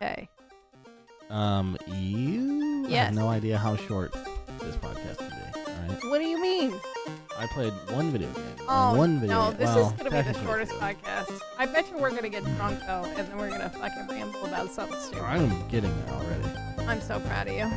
Okay. Um, you Yes. have no idea how short this podcast can be. All right, What do you mean? I played one video game. Oh, one video. no, game. this well, is gonna be the shortest podcast. I bet you we're gonna get drunk though, and then we're gonna fucking ramble about something stupid. I'm getting there already. I'm so proud of you.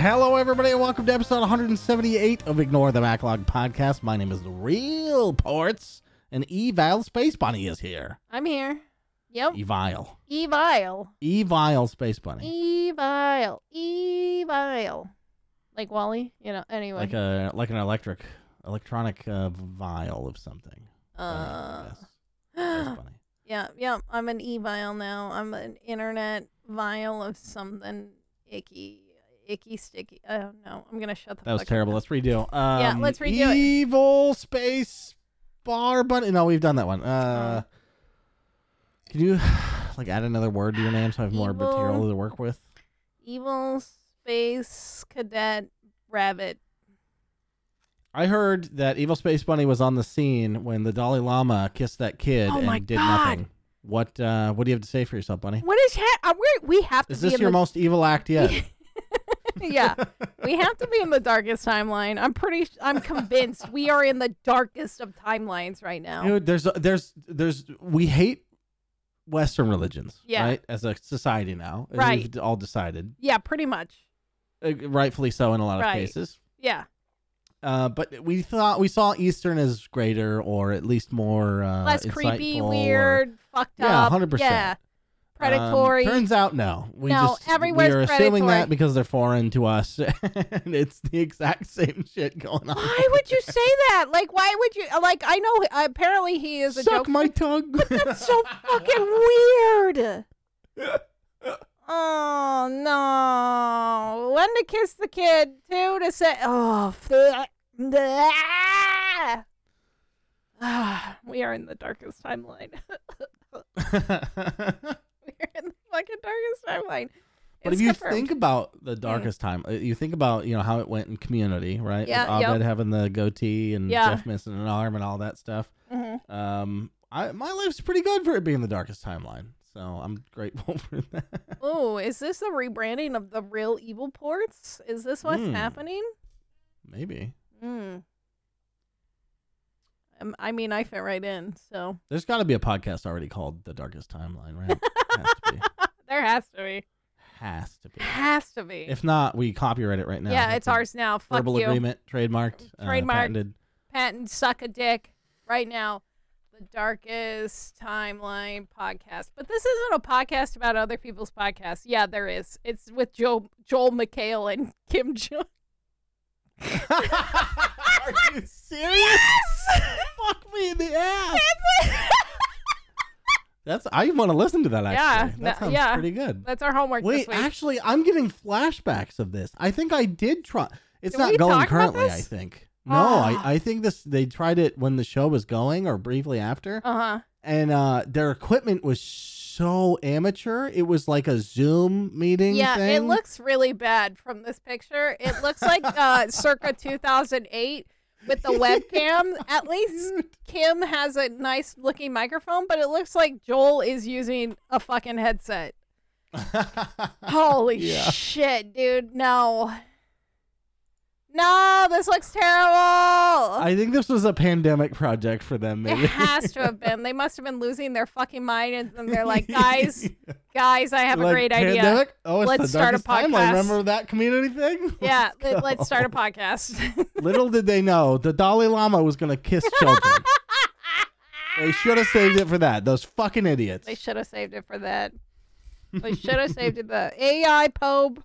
Hello, everybody, and welcome to episode 178 of Ignore the Backlog podcast. My name is The Real Portz, and Evile Space Bunny is here. I'm here. Yep. Evile. Evile. Evile Space Bunny. Evile. Evile. Like Wally, you know. Anyway. Like a like an electric electronic uh, vial of something. uh, yes. Space Bunny. yeah, yeah. I'm an evile now. I'm an internet vial of something icky, icky, sticky. Oh no, I'm gonna shut the. That was terrible. Up. Let's redo. Um, Yeah, let's redo it. Evil Space Bar Bunny. No, we've done that one. Oh. Uh, can you like add another word to your name so I have more Evil. material to work with? Evil space cadet rabbit. I heard that Evil Space Bunny was on the scene when the Dalai Lama kissed that kid Oh and did God. nothing. What uh, What do you have to say for yourself, Bunny? What is ha- uh, we we have to Is this your most evil act yet? yeah we have to be in the darkest timeline. I'm pretty. I'm convinced we are in the darkest of timelines right now. Dude, there's there's there's we hate Western religions, Yeah. right? As a society now, Right. We've all decided, Yeah, pretty much. uh, rightfully so in a lot of Right. cases. Yeah, Uh, but we thought we saw Eastern as greater, or at least more uh, less creepy, insightful or- weird, fucked up. Yeah, up. 100%. Yeah, Um, predatory. turns out, no. We No, just everywhere's we are assuming that because they're foreign to us, and it's the exact same shit going on. why would you say that? Like, why would you? Like, I know. Apparently, he is a Suck joke. my tongue? But That's so fucking weird. Oh no! When to kiss the kid too to say oh. Ah, we are in the darkest timeline. In the fucking darkest timeline. But It's if you confirmed. think about the darkest time, uh, you think about you know how it went in Community, right? Yeah, With yep. Abed having the goatee and Yeah. Jeff missing an arm and all that stuff. Mhm. Um, I my life's pretty good for it being the darkest timeline, so I'm grateful for that. Oh, is this a rebranding of the real evil ports? Is this what's Hmm. happening? Maybe Hmm. Um, I mean, I fit right in, so there's got to be a podcast already called The Darkest Timeline, right? has to be. there has to be. Has to be. Has to be. If not, we copyright it right now. yeah, That's it's a ours now. Fuck Verbal you. agreement, trademarked, uh, patented. Patent suck a dick right now. The darkest timeline podcast. But this isn't a podcast about other people's podcasts. Yeah, there is. It's with Joe Joel McHale and Ken Jeong. Are you serious? Fuck me in the ass. That's I want to listen to that. Yeah, Actually, that sounds yeah. pretty good. That's our homework Wait, this week. actually, I'm getting flashbacks of this. I think I did try. It's Did not going currently. I think. No, Ah. I, I think this. They tried it when the show was going, or briefly after, uh huh. and uh, their equipment was so amateur. It was like a Zoom meeting. Yeah, thing. it looks really bad from this picture. It looks like uh, circa 2008 with the webcam. At least Ken has a nice looking microphone, but it looks like Joel is using a fucking headset. Holy Yeah. shit, dude. No. No, this looks terrible. I think this was a pandemic project for them. Maybe it has to have been. They must have been losing their fucking mind and then they're like, guys, guys, I have a Like, great idea. Oh, it's Let's start a timeline. podcast. Remember that community thing? Yeah, Let's let, let's start a podcast. Little did they know the Dalai Lama was gonna kiss children. they should have saved it for that. Those fucking idiots. They should have saved it for that. They should have saved it. The AI Pope,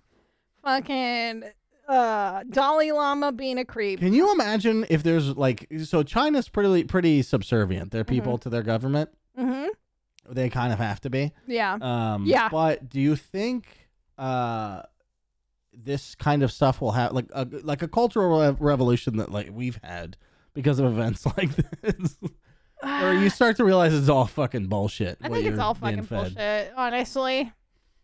fucking uh, Dalai Lama being a creep. Can you imagine if there's like so China's pretty pretty subservient. They're Mm-hmm. people to their government. hmm They kind of have to be. Yeah. Um, Yeah. But do you think uh, this kind of stuff will have like a like a cultural rev- revolution that like we've had because of events like this? or you start to realize it's all fucking bullshit. I think it's all fucking bullshit. Honestly,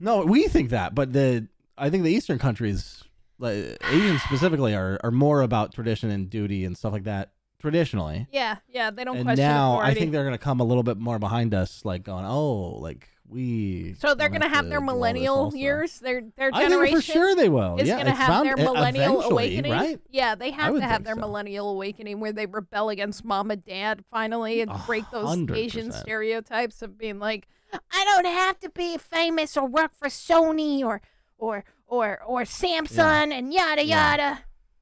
No, we think that, but the I think the Eastern countries, like Asians specifically, are are more about tradition and duty and stuff like that. Traditionally, Yeah, yeah, they don't and question now I think they're gonna come a little bit more behind us, like going, oh, like we. so they're gonna have to their do all this millennial years. Their their I generation think for sure they will. is yeah, gonna have bound- their millennial awakening. right? Yeah, they have to have their so. millennial awakening where they rebel against mom and dad finally and break those Asian stereotypes of being like, I don't have to be famous or work for Sony or or or or Samsung and yada Yeah. yada.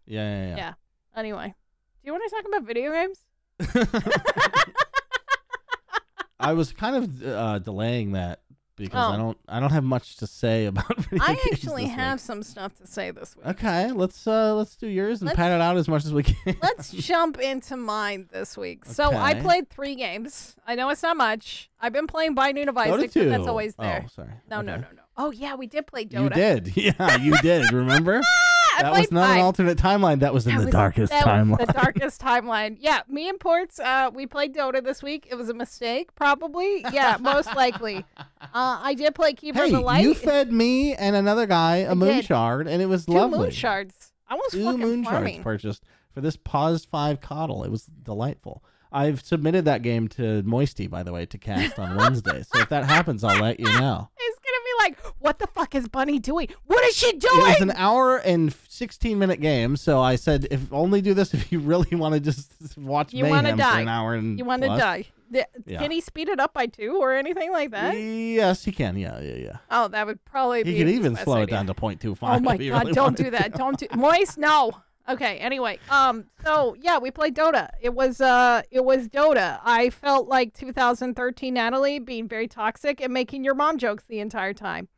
Yeah, yeah, yeah. Yeah. Anyway, do you want to talk about video games? I was kind of uh, delaying that because I Oh. don't I don't have much to say about video I actually this week. have some stuff to say this week. Okay, let's uh let's do yours and Let's- pat it out as much as we can. Let's jump into mine this week. So I played three games. I know it's not much. I've been playing Binding of Isaac, but that's always there. Oh, sorry. no, no, no, no. Oh yeah, we did play Dota. You did. Yeah, you did. Remember? That was not an alternate timeline. That was in That the was- darkest that was timeline. The darkest timeline. Yeah, me and Portz, uh, we played Dota this week. It was a mistake, probably. Yeah, most likely. Uh, I did play Keeper hey, of the Light. you fed me and another guy a I moon did. shard, and it was Two lovely. moon shards. I was Two moon farming. shards purchased for this paused five coddle. It was delightful. I've submitted that game to Moisty, by the way, to cast on Wednesday. so if that happens, I'll let you know. It's like, what the fuck is Bunny doing? What is she doing? It was an hour and 16 minute game, so I said, if only do this if you really want to just watch You for die. an hour and you want to die? Th- Yeah. Can he speed it up by two or anything like that? Yes, he can. Yeah, yeah, yeah. Oh, that would probably be. He could even slow it down to 0.25. Oh my if he god! really don't do that. to. Don't do moist. No. Okay. Anyway, um. So yeah, we played Dota. It was uh, it was Dota. I felt like 2013 Natalie being very toxic and making your mom jokes the entire time,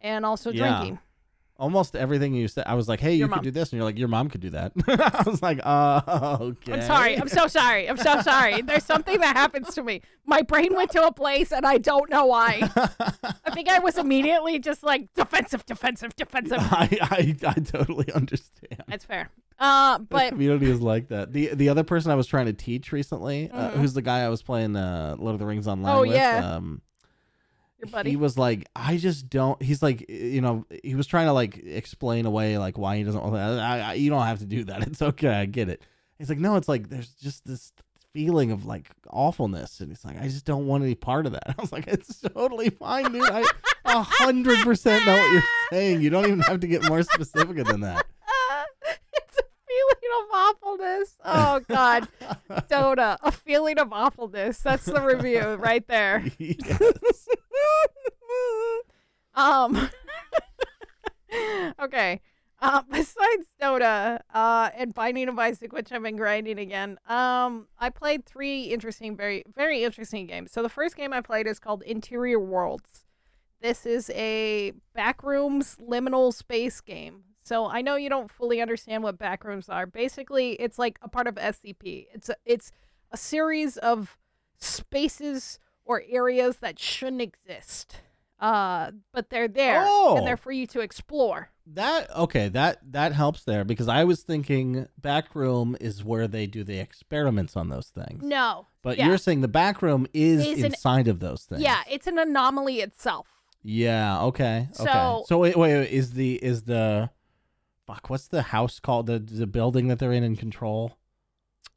and also Yeah. drinking. Almost everything you said, I was like, "Hey, you Your could do this," and you're like, "Your mom could do that." I was like, "Uh, okay." I'm sorry. I'm so sorry. I'm so sorry. There's something that happens to me. My brain went to a place and I don't know why. I think I was immediately just like defensive, defensive, defensive. I, I, I totally understand. That's fair. Uh, the but community is like that. The the other person I was trying to teach recently, uh, Mhm. who's the guy I was playing uh, Lord of the Rings online Oh, with, yeah. um, your buddy. he was like, I just don't. He's like, you know, he was trying to like explain away like why he doesn't. want I, I, you don't have to do that. It's okay. I get it. He's like, no, it's like there's just this feeling of like awfulness, and he's like, I just don't want any part of that. I was like, it's totally fine, dude. I a hundred percent know what you're saying. You don't even have to get more specific than that. Feeling of awfulness. Oh God, Dota, a feeling of awfulness. That's the review right there. Yes. um. okay. Uh, besides Dota uh, and Binding of Isaac, which I've been grinding again, um, I played three interesting, very, very interesting games. So the first game I played is called Interior Worlds. This is a backrooms liminal space game. So I know you don't fully understand what backrooms are. Basically, it's like a part of SCP. It's a, it's a series of spaces or areas that shouldn't exist. Uh, but they're there Oh. and they're for you to explore. That okay, that that helps there because I was thinking back room is where they do the experiments on those things. No. But yeah. you're saying the back room is, Is an- inside of those things. Yeah, it's an anomaly itself. Yeah, okay. okay. So- So wait, wait, wait, is the is the fuck, what's the house called? The the building that they're in in control?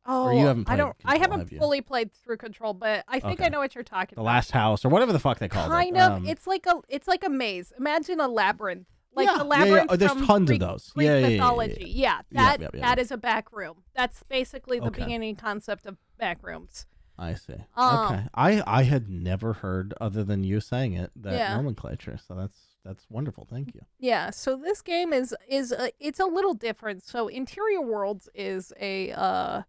Oh, you haven't I don't. I haven't have fully played through Control, but I think I know what you're talking The about. last house or whatever the fuck they call kind it. of. Um, it's like a. It's like a maze. Imagine a labyrinth, like Yeah, the yeah, yeah. Oh, there's tons of those. Greek Yeah, yeah, yeah, yeah, yeah. mythology. Yeah, that that yep. a back room. That's basically the Okay. beginning concept of back rooms. I see. Um, okay. I I had never heard other than you saying it that Yeah. nomenclature. So that's that's wonderful. Thank you. Yeah, so this game is is a, it's a little different. So Interior Worlds is a uh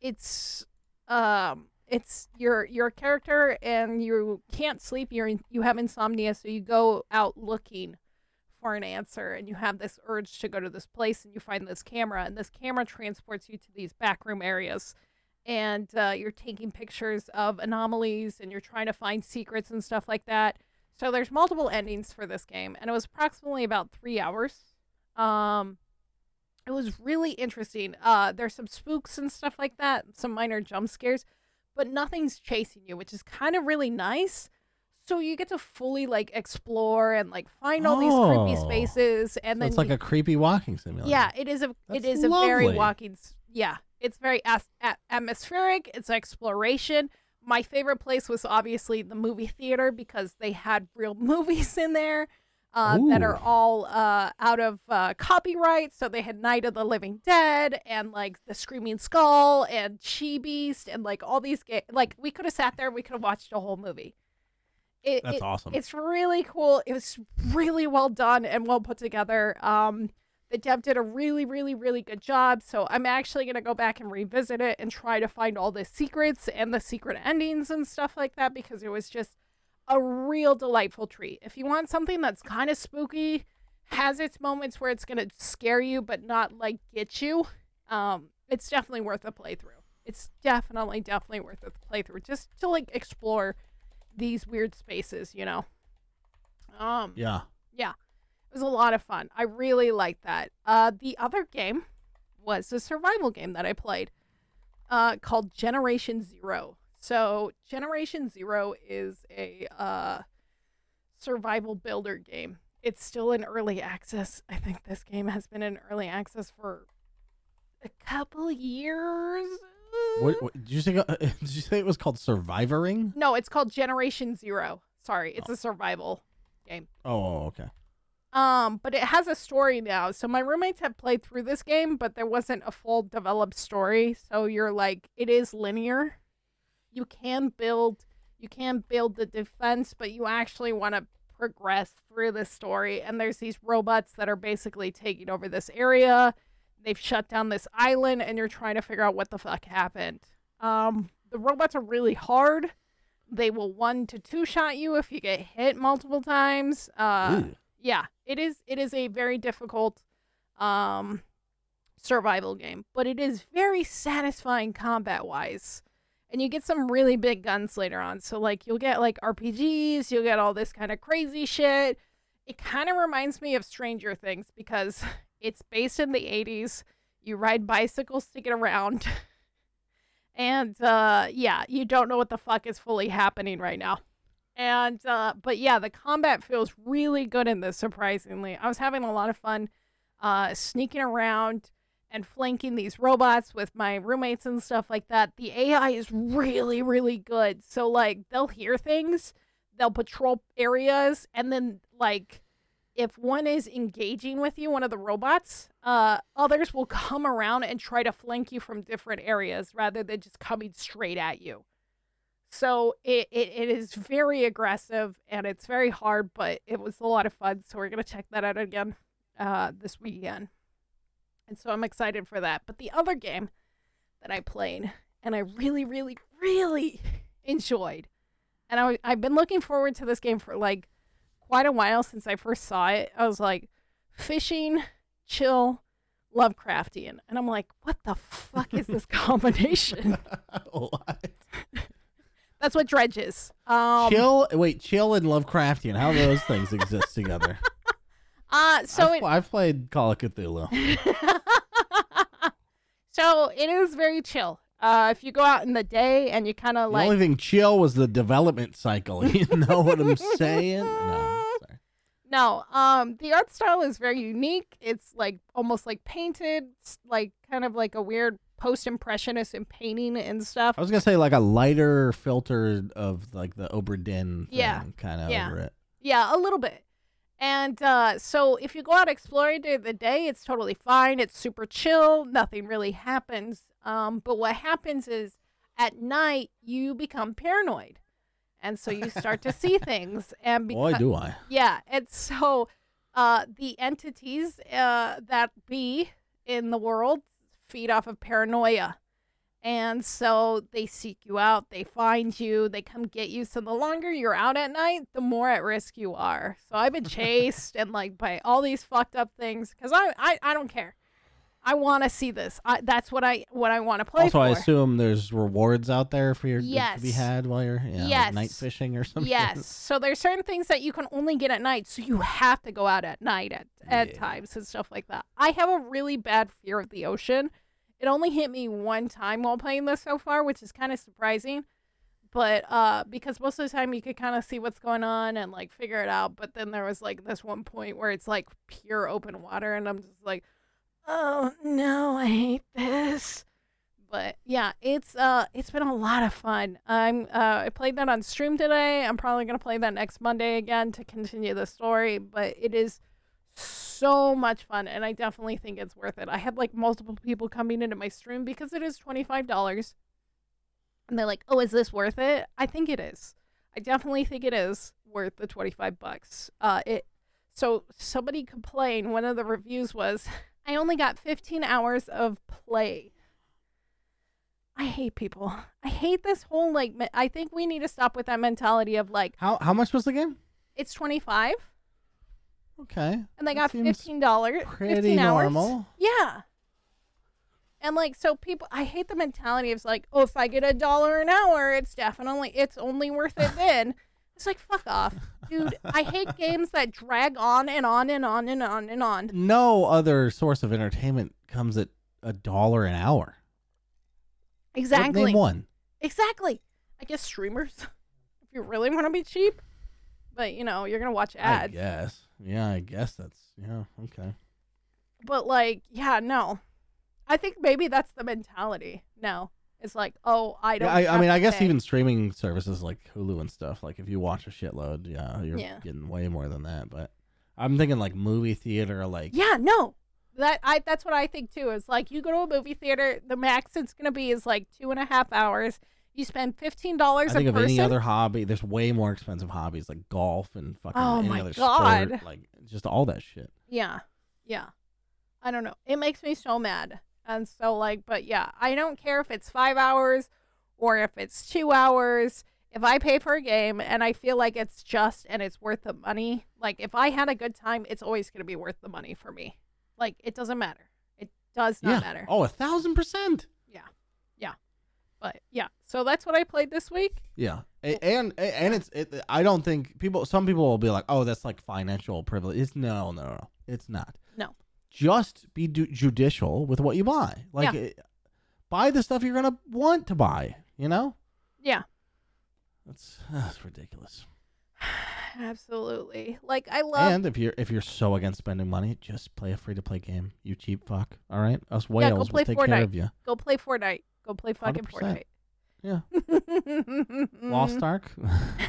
it's um it's you're you're character and you can't sleep, you're in, you have insomnia, so you go out looking for an answer and you have this urge to go to this place and you find this camera and this camera transports you to these backroom areas and uh, you're taking pictures of anomalies and you're trying to find secrets and stuff like that so there's multiple endings for this game, and it was approximately about three hours. Um, it was really interesting. Uh, there's some spooks and stuff like that, some minor jump scares, but nothing's chasing you, which is kind of really nice. So you get to fully like explore and like find all these creepy Oh. spaces, and So then it's like you- a creepy walking simulator. yeah, it is a it That's is a very walking. Yeah, it's very as- atmospheric. It's exploration. My favorite place was obviously the movie theater because they had real movies in there uh, that are all uh, out of uh, copyright. So they had Night of the Living Dead and like the Screaming Skull and She Beast and like all these ga- like we could have sat there. and We could have watched a whole movie. It, That's it- awesome. it's really cool. It was really well done and well put together. Um, the dev did a really, really, really good job. So I'm actually gonna go back and revisit it and try to find all the secrets and the secret endings and stuff like that because it was just a real delightful treat. If you want something that's kind of spooky, has its moments where it's gonna scare you but not like get you, um, it's definitely worth a playthrough. It's definitely, definitely worth a playthrough just to like explore these weird spaces, you know. Um, yeah. It was a lot of fun. I really liked that. Uh, the other game was a survival game that I played uh, called Generation Zero. So, Generation Zero is a uh, survival builder game. It's still in early access. I think this game has been in early access for a couple years. What, what did you say? Did you say it was called Survivoring? No, it's called Generation Zero. Sorry, it's a survival game. Oh, okay. Um, but it has a story now. So my roommates have played through this game, but there wasn't a full developed story. So you're like, it is linear. You can build, you can build the defense, but you actually want to progress through the story. And there's these robots that are basically taking over this area. They've shut down this island, and you're trying to figure out what the fuck happened. Um, the robots are really hard. They will one to two shot you if you get hit multiple times. Uh, Ooh. Yeah it is it is a very difficult um survival game but it is very satisfying combat wise and you get some really big guns later on so like you'll get like rpgs you'll get all this kind of crazy shit. It kind of reminds me of stranger things because it's based in the 80s you ride bicycles to get around and uh yeah you don't know what the fuck is fully happening right now and uh but yeah the combat feels really good in this surprisingly. I was having a lot of fun uh sneaking around and flanking these robots with my roommates and stuff like that. The ai is really really good. So like they'll hear things they'll patrol areas and then like if one is engaging with you one of the robots uh others will come around and try to flank you from different areas rather than just coming straight at you so it, it, it is very aggressive and it's very hard, but it was a lot of fun. So we're gonna check that out again uh, this weekend. And so I'm excited for that. But the other game that I played and I really, really, really enjoyed, and I, I've been looking forward to this game for like quite a while since I first saw it. I was like, fishing, chill, Lovecraftian. And I'm like, what the fuck is this combination? what? That's what Dredge is. Um, chill. Wait, chill and Lovecraftian. How do those things exist together? Uh, so I've, it, I've played Call of Cthulhu. so it is very chill. Uh, if you go out in the day and you kind of like the only thing chill was the development cycle. You know what I'm saying? No, sorry. no, um, the art style is very unique. It's like almost like painted, like kind of like a weird post-impressionist in painting and stuff. I was gonna say like a lighter filter of like the thing, Yeah. kind of Yeah. over it. Yeah, a little bit. And uh, so if you go out exploring during the day, it's totally fine. It's super chill. Nothing really happens. Um, but what happens is at night you become paranoid, and so you start to see things. And because do I! yeah, and so uh, the entities uh, that be in the world feed off of paranoia. And so they seek you out, they find you, they come get you. So the longer you're out at night, the more at risk you are. So I've been chased and like by all these fucked up things because I, I I don't care. I want to see this. I, that's what I what I want to play Also, for. I assume there's rewards out there for your to be had while you're yeah, like Yes. night fishing or something. Yes. So there's certain things that you can only get at night, so you have to go out at night at, at Yeah. times and stuff like that. I have a really bad fear of the ocean. It only hit me one time while playing this so far, which is kind of surprising. but uh because most of the time you could kind of see what's going on and like figure it out but then there was like this one point where it's like pure open water and i'm just like oh no i hate this but yeah it's uh it's been a lot of fun i'm uh i played that on stream today i'm probably gonna play that next monday again to continue the story but it is so much fun and i definitely think it's worth it i had like multiple people coming into my stream because it is $25 and they're like, "Oh, is this worth it?" I think it is. I definitely think it is worth the 25 bucks. Uh it so somebody complained one of the reviews was, "I only got 15 hours of play." I hate people. I hate this whole like me- I think we need to stop with that mentality of like How how much was the game? it's 25 Okay. and they got $15 Pretty 15 normal. Yeah. And like so people I hate the mentality of like, oh if I get a dollar an hour, it's definitely it's only worth it then. It's like fuck off. Dude, I hate games that drag on and on and on and on and on. No other source of entertainment comes at a dollar an hour. Exactly. Name one. Exactly. I guess streamers. if you really want to be cheap. But you know, you're gonna watch I ads. guess. Yeah, I guess that's yeah. Okay. But like, yeah, no. I think maybe that's the mentality. No. It's like, oh, I don't Yeah, I, I mean, I guess pay. even streaming services like Hulu and stuff, like if you watch a shitload, yeah, you're Yeah. getting way more than that. But I'm thinking like movie theater, like Yeah, no. That I that's what I think too. Is like you go to a movie theater, the max it's gonna be is like two and a half hours. You spend fifteen I dollars a think of person. any other hobby. There's way more expensive hobbies like golf and fucking Oh any my other God. sport, like just all that shit. yeah, yeah. I don't know. It makes me so mad. And so like, but yeah, I don't care if it's five hours or if it's two hours. If I pay for a game and I feel like it's just and it's worth the money, like if I had a good time, it's always gonna be worth the money for me. Like it doesn't matter. It does not yeah. matter. Oh, a thousand percent. Yeah, yeah, but yeah, so that's what I played this week. Yeah, and and it's it, I don't think people. Some people will be like, "Oh, that's like financial privilege." It's no, no, no. It's not. Just be du- judicial with what you buy. Like, Yeah. it- buy the stuff you're gonna want to buy. You know. Yeah. That's that's ridiculous. Absolutely. Like I love and if you're if you're so against spending money, just play a free to play game. You cheap fuck. All right, us Yeah, go whales play will take care of you. go play Fortnite. Go play fucking 100%. Fortnite. Yeah. Lost Ark.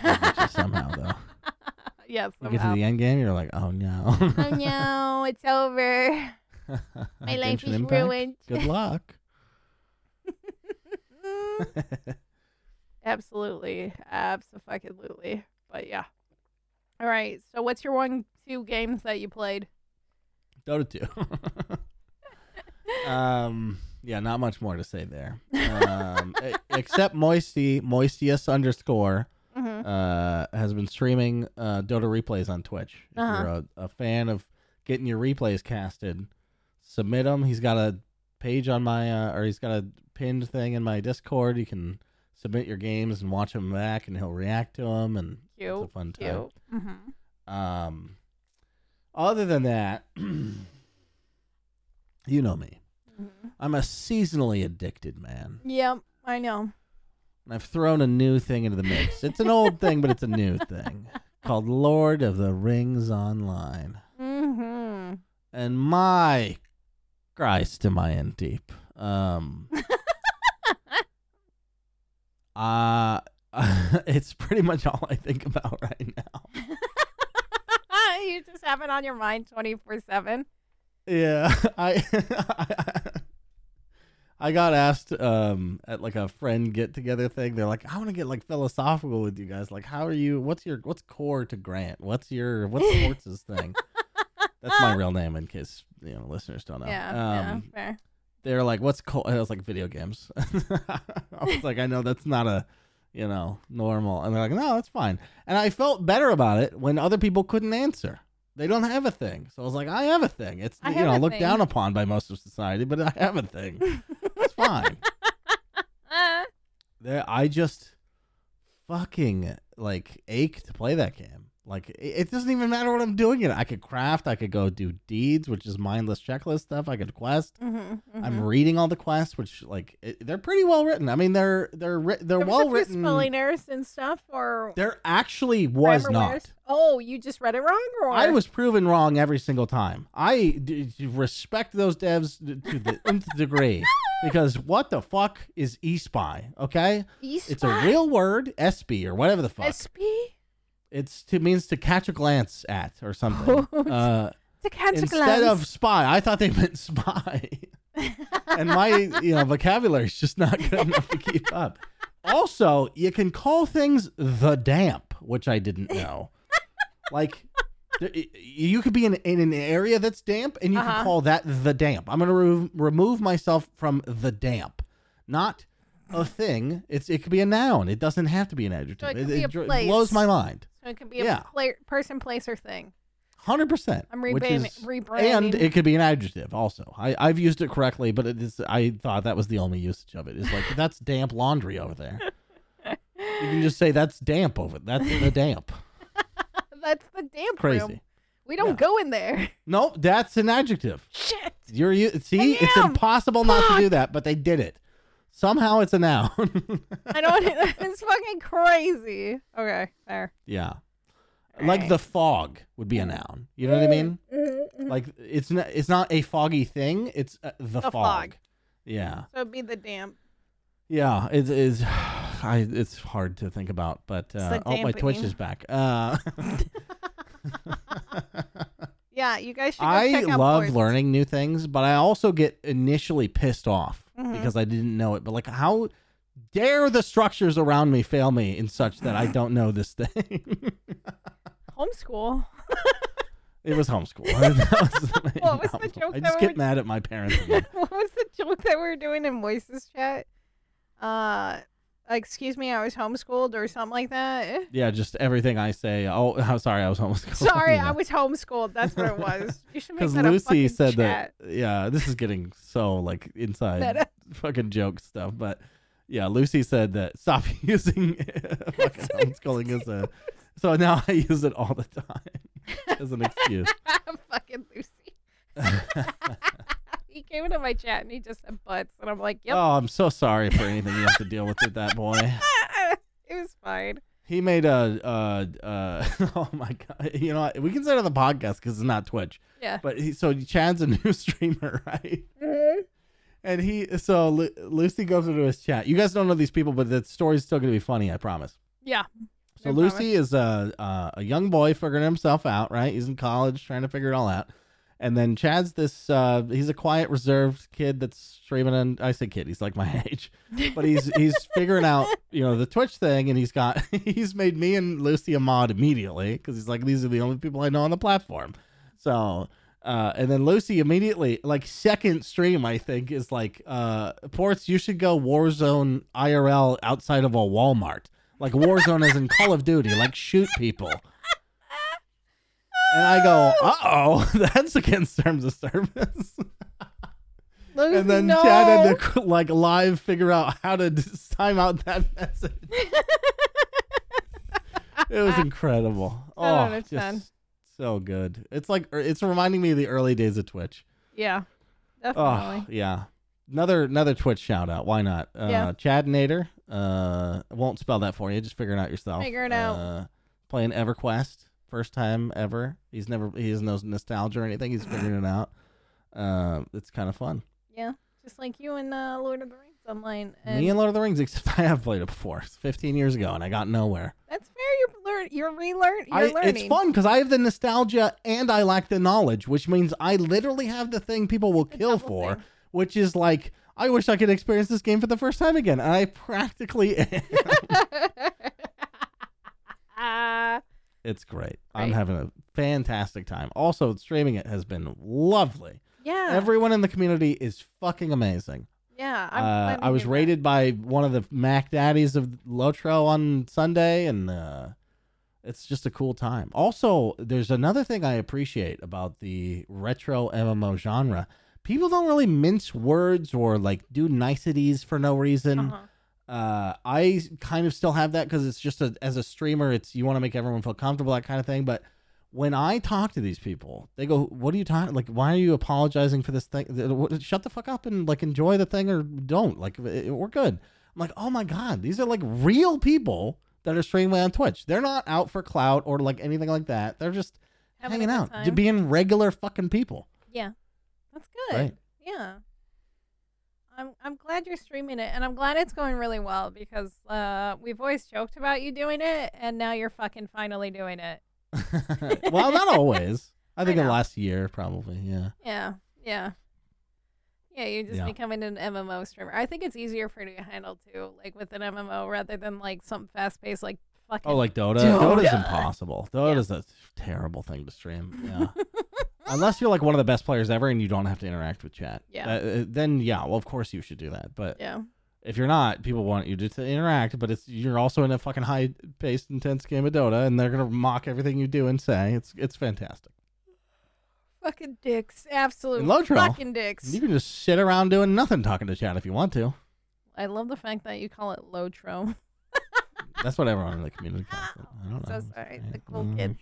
I'll get you somehow though. yes. You get to the end game, you're like, oh no. oh no, it's over. My life is Impact? ruined. Good luck. Absolutely. Absolutely. But yeah. All right. So what's your one two games that you played? Dota 2. um, yeah, not much more to say there. Um, except Moisty, Moistius underscore. Uh, has been streaming uh, Dota replays on Twitch. If Uh-huh. you're a, a fan of getting your replays casted, submit them. He's got a page on my, uh, or he's got a pinned thing in my Discord. You can submit your games and watch them back, and he'll react to them, and it's a Cute. fun time. Cute. Mm-hmm. Um, other than that, you know me. Mm-hmm. I'm a seasonally addicted man. Yep. I know. And I've thrown a new thing into the mix. It's an old thing, but it's a new thing called Lord of the Rings Online. Mm-hmm. And my Christ, am I in deep? Um, uh, it's pretty much all I think about right now. you just have it on your mind 24 7. Yeah, I I got asked um at like a friend get together thing. They're like, I want to get like philosophical with you guys. Like, how are you? What's your what's core to Grant? What's your what's Schwartz's thing? That's my real name in case you know listeners don't know. Yeah. um, yeah. Fair. they're like, what's core? I was like, video games. I was like, I know that's not a you know normal, and they're like, no, that's fine. And I felt better about it when other people couldn't answer. They don't have a thing. So I was like, I have a thing. It's I you know looked thing. down upon by most of society, but I have a thing. it's fine. There, I just fucking like ache to play that game. Like it, it doesn't even matter what I'm doing it. I could craft. I could go do deeds, which is mindless checklist stuff. I could quest. Mm-hmm, I'm reading all the quests, which like it, they're pretty well written. I mean, they're they're writ- they're well written. Spelling errors and stuff, or There actually was not. errors? Oh, you just read it wrong, or I was proven wrong every single time. I d- respect those devs to the nth degree because what the fuck is e-spy? Okay, it's a real word, SB or whatever the fuck. SB It's to means to catch a glance at or something. uh, to catch a glance. instead of spy, I thought they meant spy, and my you know vocabulary is just not good enough to keep up. Also, you can call things the damp, which I didn't know. like, you could be in, in an area that's damp, and you Uh-huh. can call that the damp. I'm going to re- remove myself from the damp, not a thing. It's it could be a noun. It doesn't have to be an adjective. it could it be a place. blows my mind. so it could be a yeah. pla- person, place, or thing. Hundred percent. I'm rebranding. is- rebranding. and it could be an adjective also. I, I've used it correctly, but it is I thought that was the only usage of it. it. Is like that's damp laundry over there. You can just say that's damp over. There. That's the damp. That's the damp room. Crazy. We don't Yeah. go in there. No, that's an adjective. Shit. You're you see, it's am. impossible not to do that, but they did it. Somehow it's a noun. I don't. It's fucking crazy. Okay, there. yeah. Like the fog would be a noun. You know what I mean? Mm-hmm. Like it's not it's not a foggy thing, it's uh, the, The fog. fog. Yeah. So it'd be the damp. Yeah, it is. I it's hard to think about, but uh, oh, my Twitch is back. Uh, Yeah, you guys should. I love Portz. learning new things, but I also get initially pissed off Mhm. because I didn't know it. But like, how dare the structures around me fail me in such that I don't know this thing? Homeschool. it was homeschool. Was What was the joke I just we get were- mad at my parents. what was the joke that we were doing in voices chat? Uh, excuse me, I was homeschooled or something like that. yeah, just everything I say. Oh, I'm sorry, I was homeschooled. Sorry, Yeah. I was homeschooled. That's what it was. You should make that a Lucy fucking said chat. that. Yeah, this is getting so like inside fucking joke stuff. But yeah, Lucy said that stop using fucking homeschooling as a. So now I use it all the time as an excuse. fucking Lucy. he came into my chat and he just said butts, and I'm like, yep. Oh, I'm so sorry for anything you have to deal with with that boy. it was fine. He made a. Uh, uh, oh my god! You know what? we can say it on the podcast because it's not Twitch. Yeah. But he, so Chad's a new streamer, right? And he, so Lu- Lucy goes into his chat. You guys don't know these people, but the story's still gonna be funny. I promise. Yeah. So I Lucy is a uh, a young boy figuring himself out, right? He's in college trying to figure it all out. And then Chad's this uh, he's a quiet, reserved kid that's streaming and I say kid, he's like my age. But he's he's figuring out, you know, the Twitch thing and he's got he's made me and Lucy a mod immediately because he's like these are the only people I know on the platform. So uh, and then Lucy immediately, like second stream, I think, is like, uh, Portz, you should go Warzone IRL outside of a Walmart. Like Warzone is in Call of Duty, like shoot people. And I go, uh oh, that's against terms of service. Lucy, and then no. Chad had to like live figure out how to time out that message. it was incredible. I oh, understand. just so good. It's like er, it's reminding me of the early days of Twitch. Yeah. Oh Definitely. yeah. Another another Twitch shout out. Why not? Uh, Yeah. Chad Nader. Uh, won't spell that for you. Just figure it out yourself. Figure it out. Uh, playing EverQuest, first time ever. He's never he has no nostalgia or anything. He's figuring it out. Uh, it's kind of fun. Yeah. Just like you and uh, Lord of the Rings online. And Me and Lord of the Rings, except I have played it before. It's 15 years ago, and I got nowhere. that's fair. You're learn. You're relearn. You're I, learning. it's fun because I have the nostalgia and I lack the knowledge, which means I literally have the thing people will The kill for, thing. which is like I wish I could experience this game for the first time again, I practically am. It's great. I'm having a fantastic time. Also, streaming it has been lovely. yeah. Everyone in the community is fucking amazing. yeah. I'm Uh, I was that. rated by one of the Mac Daddies of Lotro on Sunday, and uh, it's just a cool time. Also, there's another thing I appreciate about the retro MMO genre. People don't really mince words or like do niceties for no reason. Uh-huh. Uh, I kind of still have that because it's just a, as a streamer, it's you want to make everyone feel comfortable, that kind of thing. But when I talk to these people, they go, "What are you talking? Like, why are you apologizing for this thing? Shut the fuck up and like enjoy the thing or don't. Like, it- we're good." I'm like, "Oh my god, these are like real people that are streaming on Twitch. They're not out for clout or like anything like that. They're just Having hanging out, time. being regular fucking people." Yeah, that's good. Right. Yeah, I'm I'm glad you're streaming it, and I'm glad it's going really well because uh, we've always joked about you doing it, and now you're fucking finally doing it. well, not always. I I think the know. last year, probably. Yeah. Yeah, yeah, yeah. You're just Yeah. becoming an MMO streamer. I think it's easier for you to handle too, like with an MMO rather than like some fast paced, like fucking. Oh, like Dota. Dota. Dota's impossible. Dota Dota's a terrible thing to stream. Yeah. Unless you're like one of the best players ever and you don't have to interact with chat. Yeah. Uh, then yeah, well of course you should do that. But yeah, if you're not, people want you to, interact. But it's you're also in a fucking high paced, intense game of Dota, and they're gonna mock everything you do and say. It's it's fantastic. fucking dicks, absolute fucking dicks. You can just sit around doing nothing, talking to chat if you want to. I love the fact that you call it Lotro. That's what everyone in the community calls it. I don't So know. sorry, the cool kids.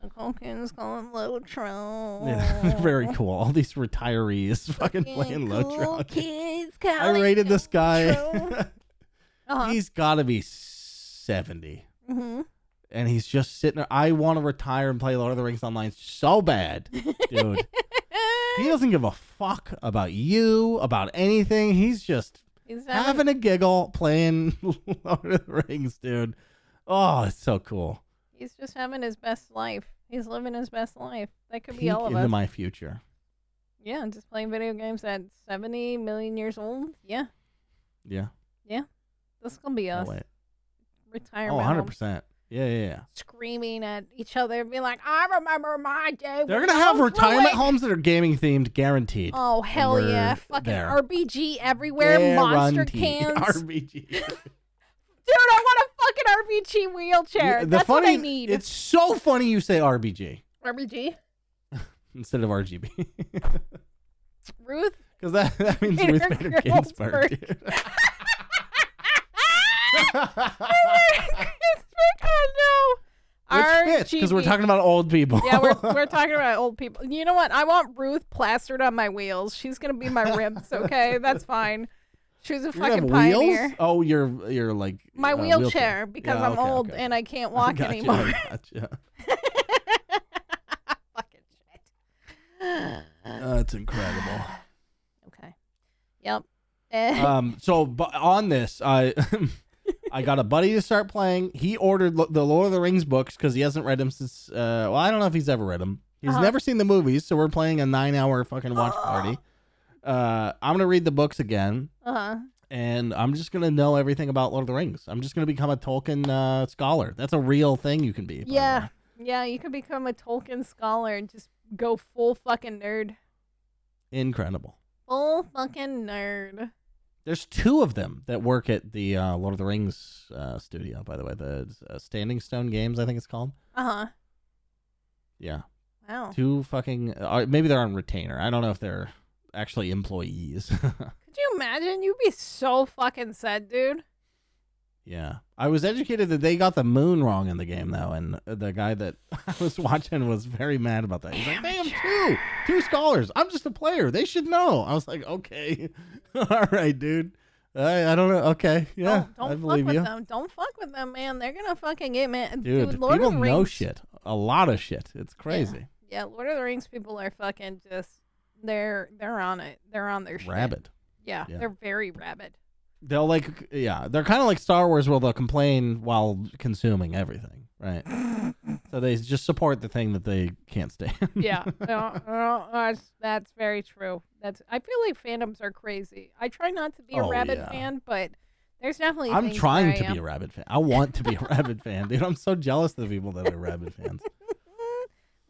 I don't know. The cool kids call it Lotro. Yeah, very cool. All these retirees fucking playing cool Lotro. kids I rated this guy. Uh-huh. he's got to be 70. hmm And he's just sitting there. I want to retire and play Lord of the Rings Online so bad, dude. he doesn't give a fuck about you, about anything. He's just He's having, having a giggle playing Lord of the Rings, dude. Oh, it's so cool. He's just having his best life. He's living his best life. That could be Peek all of into us. my future. yeah, just playing video games at 70 million years old. Yeah, Yeah. Yeah. This is gonna be us. way. Retirement. Oh, home, 100%. Yeah, yeah, yeah. Screaming at each other, being like, "I remember my day." They're going to have retirement homes that are gaming themed, guaranteed. Oh hell yeah! Fucking there. RBG everywhere, monster cans. RBG. Dude, I want a fucking RBG wheelchair. The That's funny, what I need. It's so funny you say RBG RBG. instead of RGB. Ruth. Because that, that means Bader Ruth Bader Ginsburg. Ginsburg. oh no. Which fits because we're talking about old people. Yeah, we're we're talking about old people. You know what? I want Ruth plastered on my wheels. She's gonna be my ribs. Okay, that's fine. She was a You're gonna fucking have pioneer. wheels? Oh, you're you're like My uh, wheelchair, because Yeah, I'm okay, old okay. and I can't walk Gotcha, anymore. Gotcha. fucking shit. That's incredible. okay. Yep. Eh, um so but on this i i got a buddy to start playing he ordered lo- the lord of the rings books because he hasn't read them since uh well i don't know if he's ever read them he's Uh-huh. never seen the movies so we're playing a nine hour fucking watch party uh i'm gonna read the books again uh-huh. and i'm just gonna know everything about lord of the rings i'm just gonna become a tolkien uh scholar that's a real thing you can be by the Yeah. Yeah, you could become a Tolkien scholar and just go full fucking nerd. incredible Full fucking nerd. there's two of them that work at the uh, lord of the rings uh, studio by the way the uh, standing stone games i think it's called Uh-huh. yeah Wow. Two fucking. Uh, maybe they're on retainer. I don't know if they're actually employees. Could you imagine? You'd be so fucking sad, dude. yeah. I was educated that they got the moon wrong in the game, though, and uh, the guy that I was watching was very mad about that. He's like, they have two, two scholars. I'm just a player. They should know. I was like, okay, all right, dude. I, I don't know. Okay, yeah, don't don't fuck with you, them. Don't fuck with them, man. They're gonna fucking get mad. dude. Lord people of the know Rings. shit, a lot of shit. It's crazy. Yeah, Lord of the Rings people are fucking just they're they're on it. They're on their shit. Rabid. Yeah, Yeah. they're very rabid. They'll like, yeah, they're kind of like Star Wars, where they'll complain while consuming everything, right? so they just support the thing that they can't stand. yeah, no, no, uh, uh, that's that's very true. That's I feel like fandoms are crazy. I try not to be a Oh, rabid yeah. fan, but there's definitely I'm trying to be a Rabbit fan. I want to be a Rabbit fan, dude. I'm so jealous of the people that are Rabbit fans.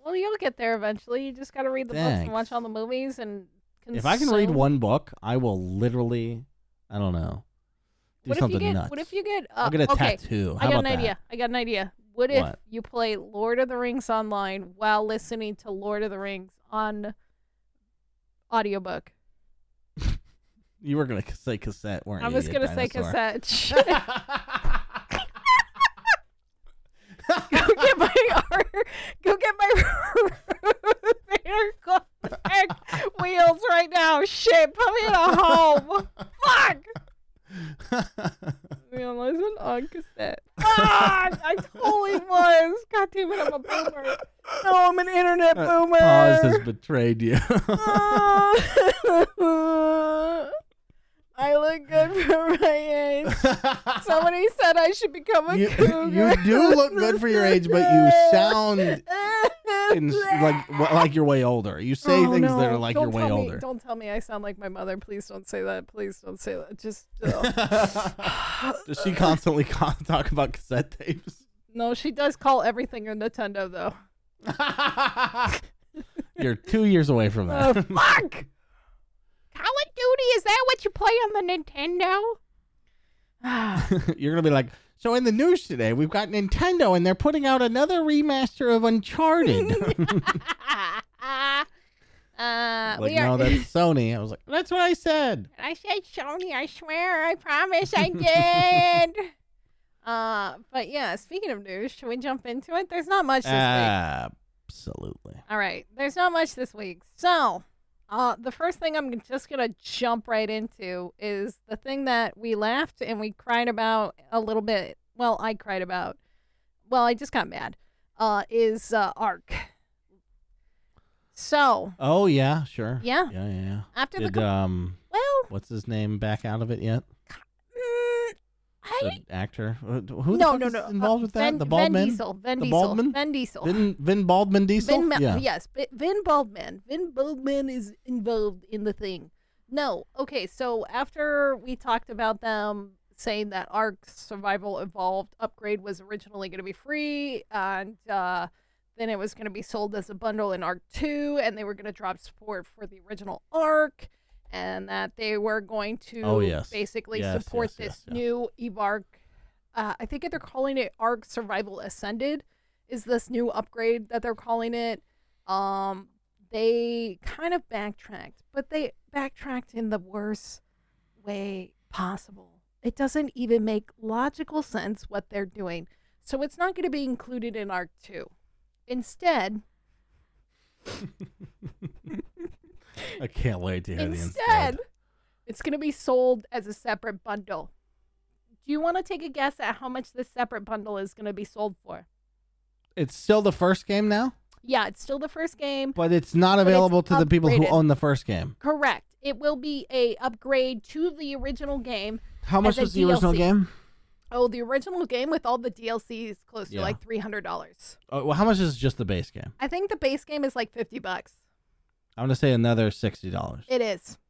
well, you'll get there eventually. You just got to read the books and watch all the movies and. If I can read consume- one book, I will literally, I don't know, do what if you something get? nuts. What if you get? Uh, I'll get a okay, tattoo. I got about an that? idea. I got an idea. What if What? you play Lord of the Rings online while listening to Lord of the Rings on audiobook? You were gonna say cassette, weren't you? I you? was you gonna say dinosaur? cassette. Go get my go get my wheels right now. Shit, put me in a home. Fuck. We listen on cassette. Ah, I totally was. God damn it, I'm a boomer. No, I'm an internet boomer. Oz has betrayed you. I look good for my age. Somebody said I should become a you, cougar. you do look good for your age, but you sound in, like like you're way older. You say Oh, things no. that are like Don't you're way me- older. Don't tell me I sound like my mother. Please don't say that. Please don't say that. Just ugh. Does she constantly talk about cassette tapes? no. She does call everything a Nintendo though. You're two years away from Oh that. fuck! Call of Duty is that what you play on the Nintendo? You're gonna be like, so in the news today, we've got Nintendo, and they're putting out another remaster of Uncharted. uh, like, we are. no, that's Sony. I was like, that's what I said. I said Sony. I swear. I promise I did. uh, but yeah. Speaking of news, should we jump into it? There's not much this week. Absolutely. All right. There's not much this week. So, uh, the first thing I'm just going to jump right into is the thing that we laughed and we cried about a little bit. Well, I cried about. Well, I just got mad. Uh, is uh, Ark. So, Oh yeah, sure. yeah. Yeah, yeah. yeah. After the. Did Com- um, well, what's his name back out of it yet? mm, I. The actor. Uh, Who no, no, is no. involved uh, with that? Vin, the Vin Baldman. Diesel. Vin The Diesel. Baldman? Vin Diesel. Vin Vin Baldman Diesel. Vin, Ma- yeah. Yes, Vi- Vin Baldman. Vin Baldman is involved in the thing. No. Okay, so after we talked about them saying that Ark Survival Evolved upgrade was originally going to be free, and uh, then it was going to be sold as a bundle in Ark 2, and they were going to drop support for the original Ark, and that they were going to Oh, yes. basically Yes, support yes, this new Evark. Uh, I think they're calling it Ark Survival Ascended. Is this new upgrade that they're calling it? Um, they kind of backtracked, but they backtracked in the worst way possible. It doesn't even make logical sense what they're doing. So it's not going to be included in Ark 2. Instead, I can't wait to hear the instead, instead. it's going to be sold as a separate bundle. Do you want to take a guess at how much this separate bundle is going to be sold for? It's still the first game now, Yeah, it's still the first game. but it's not But it's available to the people who own the first game. Correct. It will be a upgrade to the original game. How much was the original game? Oh, the original game with all the DLC is close Yeah. to like three hundred dollars. Oh, well, how much is just the base game? I think the base game is like fifty bucks. I'm gonna say another sixty dollars. It is.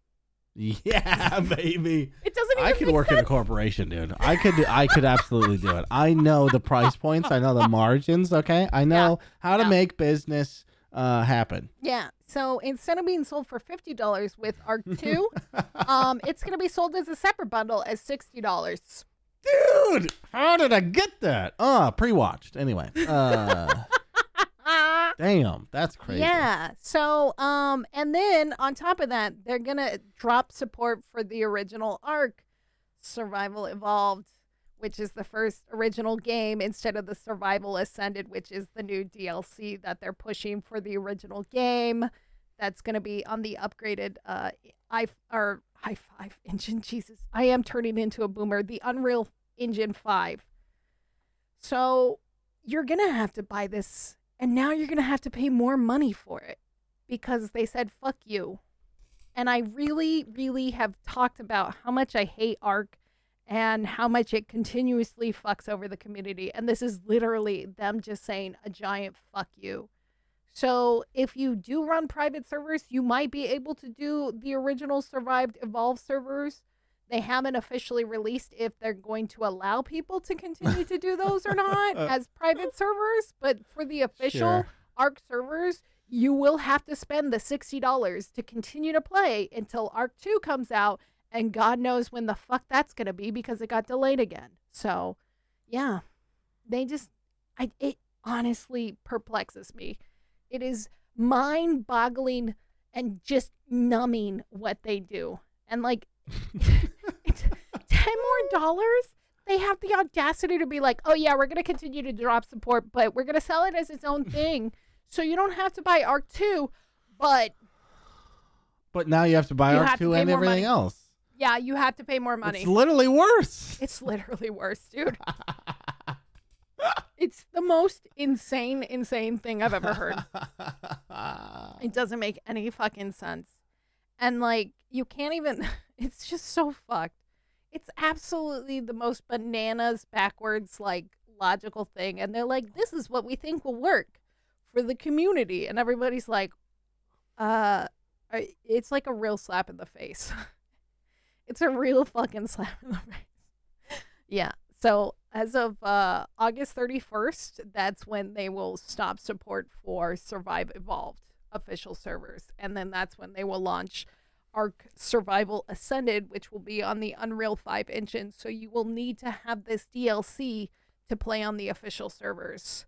Yeah, baby. It doesn't even I could work in a corporation, dude. I could. I could absolutely do it. I know the price points. I know the margins. Okay, I know how to Yeah. make business uh, happen. Yeah. So instead of being sold for fifty dollars with Ark Two, um, it's gonna be sold as a separate bundle as sixty dollars. Dude, how did I get that? Uh, pre-watched. Anyway, uh, damn, that's crazy. Yeah. So, um, and then on top of that, they're gonna drop support for the original Ark Survival Evolved, which is the first original game, instead of the Survival Ascended, which is the new DLC that they're pushing for the original game. That's gonna be on the upgraded uh i or i five engine. Jesus, I am turning into a boomer. The Unreal Engine five. So you're gonna have to buy this and now you're going to have to pay more money for it because they said fuck you. And I really really have talked about how much I hate Ark and how much it continuously fucks over the community and this is literally them just saying a giant fuck you. So, if you do run private servers, you might be able to do the original survived evolve servers. They haven't officially released if they're going to allow people to continue to do those or not as private servers, but for the official Sure. Ark servers, you will have to spend the $60 to continue to play until Ark 2 comes out, and God knows when the fuck that's going to be because it got delayed again. So, yeah. They just I it honestly perplexes me. It is mind-boggling and just numbing what they do. And like it's ten more dollars. They have the audacity to be like, "Oh yeah, we're gonna continue to drop support, but we're gonna sell it as its own thing, so you don't have to buy Ark Two, but But now you have to buy You Ark Two and everything money. else. yeah, you have to pay more money. It's literally worse. It's literally worse, dude. it's the most insane, insane thing I've ever heard. It doesn't make any fucking sense. And like you can't even it's just so fucked. It's absolutely the most bananas backwards like logical thing and they're like this is what we think will work for the community and everybody's like uh it's like a real slap in the face. it's a real fucking slap in the face. yeah. So as of uh, August 31st, that's when they will stop support for Survive Evolved official servers. And then that's when they will launch Ark Survival Ascended, which will be on the Unreal 5 engine. So you will need to have this DLC to play on the official servers.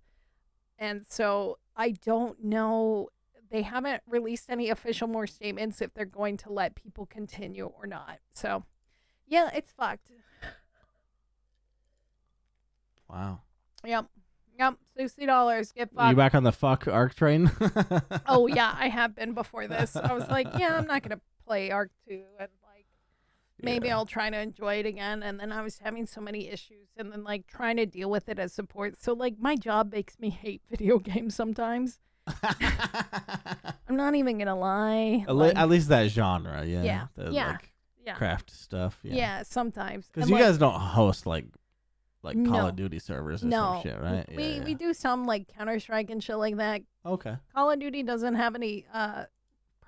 And so I don't know. They haven't released any official more statements if they're going to let people continue or not. So, yeah, it's fucked. wow. Yep. Yep. Sixty dollars. Get you back on the fuck Ark train? oh yeah, I have been before this. I was like, yeah, I'm not gonna play Ark Two, and like maybe Yeah. I'll try to enjoy it again. And then I was having so many issues, and then like trying to deal with it as support. So like my job makes me hate video games sometimes. I'm not even gonna lie. at, le- Like, at least that genre, yeah. Yeah, The, yeah, Like, yeah, craft stuff. yeah, Yeah. sometimes. Because you like, guys don't host like like Call No. of Duty servers or no, some shit, right? we yeah, we yeah. do some like Counter Strike and shit like that. Okay. Call of Duty doesn't have any uh,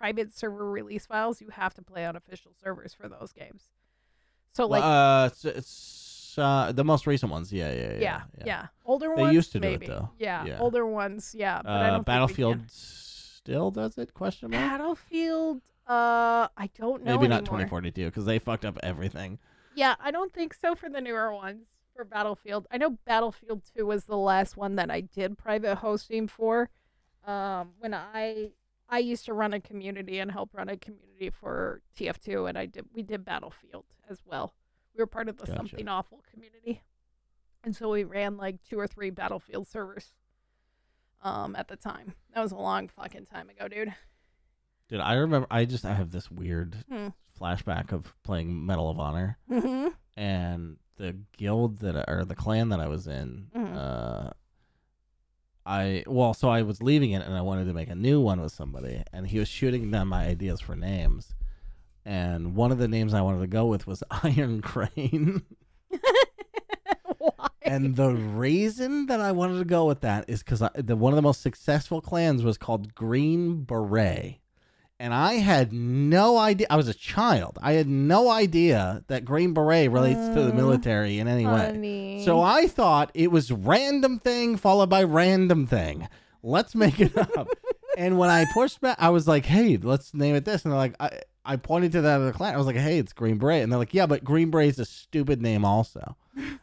private server release files. You have to play on official servers for those games. So like, Well, uh, it's, it's uh, the most recent ones. Yeah, yeah, yeah. yeah, yeah, older They ones. used to do it, though. Yeah, Yeah. older ones. Yeah, but I Uh, don't think we Battlefield still does it? Question mark. Battlefield. Uh, I don't know. Maybe not 2042 because they fucked up everything. Yeah, I don't think so for the newer ones for Battlefield. I know Battlefield 2 was the last one that I did private hosting for. Um, when I I used to run a community and help run a community for TF2 and I did we did Battlefield as well. We were part of the Gotcha. something awful community. And so we ran like two or three Battlefield servers um at the time. That was a long fucking time ago, dude. Dude, I remember. I just I have this weird Hmm. flashback of playing Medal of Honor Mhm. and the guild that or the clan that I was in. Mhm. Uh, I well, so I was leaving it and I wanted to make a new one with somebody, and he was shooting down my ideas for names. And one of the names I wanted to go with was Iron Crane. Why? and the reason that I wanted to go with that is because the one of the most successful clans was called Green Beret, and I had no idea. I was a child. I had no idea that Green Beret relates to the Mm. military in any way. So I thought it was random thing followed by random thing. Let's make it up. and when I pushed back, I was like, "Hey, let's name it this." And they're like, "I." I pointed to that other clan. I was like, "Hey, it's Green Beret," and they're like, "Yeah, but Green Beret is a stupid name, also."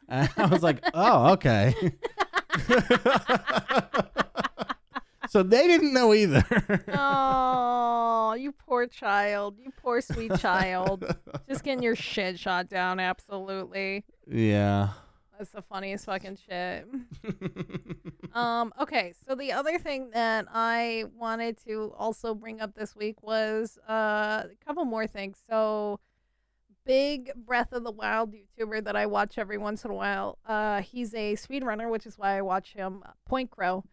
And I was like, "Oh, okay." so they didn't know either. Oh, you poor child. You poor sweet child. Just getting your shit shot down, absolutely. yeah. That's the funniest fucking shit. Um, okay, so the other thing that I wanted to also bring up this week was uh, a couple more things. So, big Breath of the Wild YouTuber that I watch every once in a while. Uh, he's a speedrunner, which is why I watch him. PointCrow.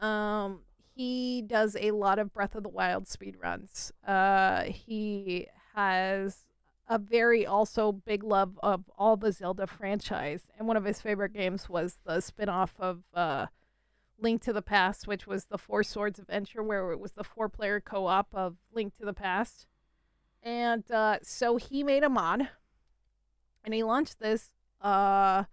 Um, he does a lot of Breath of the Wild speedruns. Uh, he has a very also big love of all the Zelda franchise, and one of his favorite games was the spin-off of uh, Link to the Past, which was the Four Swords Adventure, where it was the four-player co-op of Link to the Past. And uh, so he made a mod, and he launched this uh,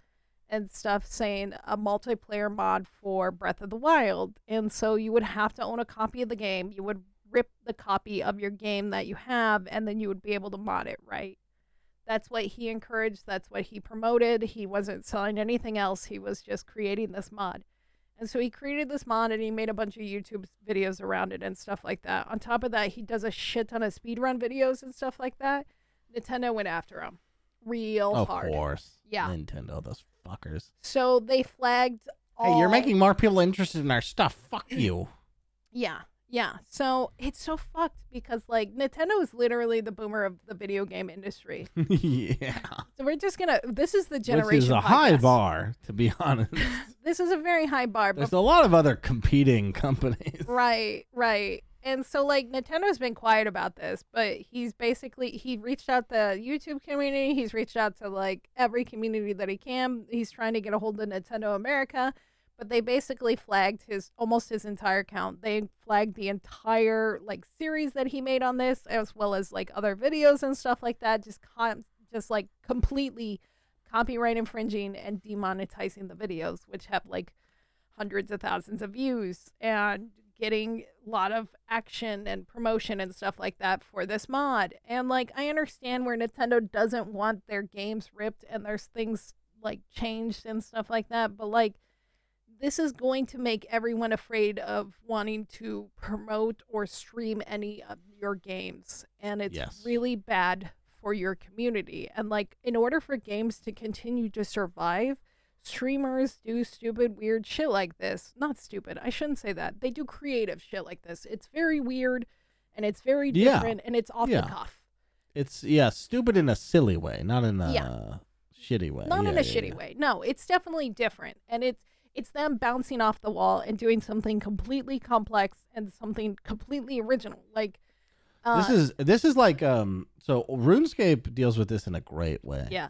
and stuff saying a multiplayer mod for Breath of the Wild. And so you would have to own a copy of the game. You would rip the copy of your game that you have, and then you would be able to mod it, right? That's what he encouraged. That's what he promoted. He wasn't selling anything else. He was just creating this mod. And so he created this mod and he made a bunch of YouTube videos around it and stuff like that. On top of that, he does a shit ton of speedrun videos and stuff like that. Nintendo went after him real of hard. Of course. Yeah. Nintendo, those fuckers. So they flagged. All, Hey, you're making more people interested in our stuff. Fuck you. Yeah, yeah. So it's so fucked because like Nintendo is literally the boomer of the video game industry. yeah. So we're just gonna. This is the generation. Which is a high bar, to be honest. This is a very high bar, but There's a lot of other competing companies. Right, right. And so like Nintendo's been quiet about this, but he's basically he reached out the YouTube community, he's reached out to like every community that he can. He's trying to get a hold of Nintendo America, but they basically flagged his almost his entire account. They flagged the entire like series that he made on this as well as like other videos and stuff like that just con- just like completely copyright infringing and demonetizing the videos which have like hundreds of thousands of views and getting a lot of action and promotion and stuff like that for this mod. And like I understand where Nintendo doesn't want their games ripped and there's things like changed and stuff like that, but like this is going to make everyone afraid of wanting to promote or stream any of your games and it's Yes. really bad for your community. And like in order for games to continue to survive, streamers do stupid weird shit like this not stupid i shouldn't say that they do creative shit like this it's very weird and it's very Yeah. different and it's off Yeah. the cuff It's yeah, stupid in a silly way, not in a Yeah. shitty way. not in a yeah, shitty yeah. way no it's definitely different and it's it's them bouncing off the wall and doing something completely complex and something completely original like uh, This is this is like um so RuneScape deals with this in a great way. yeah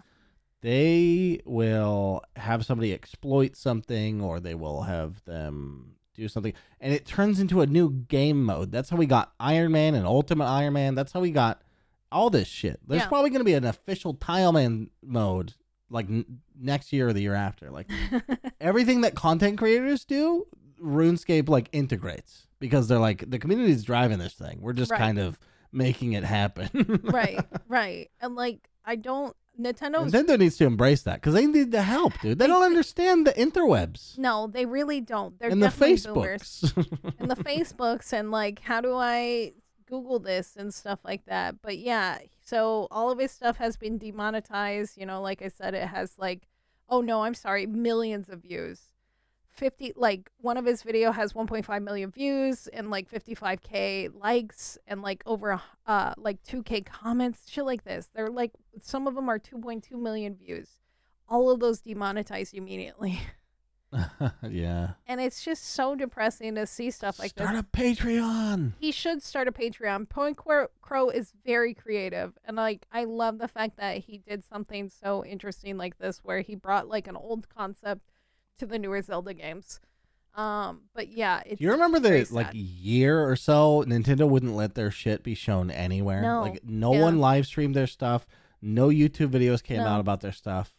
They will have somebody exploit something or they will have them do something and it turns into a new game mode. That's how we got Iron Man and Ultimate Iron Man. That's how we got all this shit. There's Yeah. probably going to be an official Tileman mode like n- next year or the year after. Like everything that content creators do, RuneScape like integrates because they're like the community's driving this thing. We're just Right. kind of making it happen. right right and like i don't nintendo's Nintendo needs to embrace that because they need the help, dude. They don't understand the interwebs no they really don't they're and the. Facebooks. and the Facebooks and like how do I Google this and stuff like that. But yeah, so all of his stuff has been demonetized. You know, like I said, it has like, oh no, I'm sorry, millions of views. 50 like one of his video has 1.5 million views and like 55k likes and like over uh like 2k comments shit like this they're like some of them are 2.2 million views all of those demonetized immediately yeah. and it's just so depressing to see stuff like this Start a Patreon. he should start a Patreon. PointCrow is very creative, and like I love the fact that he did something so interesting like this, where he brought like an old concept to the newer Zelda games. Um, but yeah, it's you remember the like year or so Nintendo wouldn't let their shit be shown anywhere? No. Like no Yeah. one live streamed their stuff. No YouTube videos came No. out about their stuff.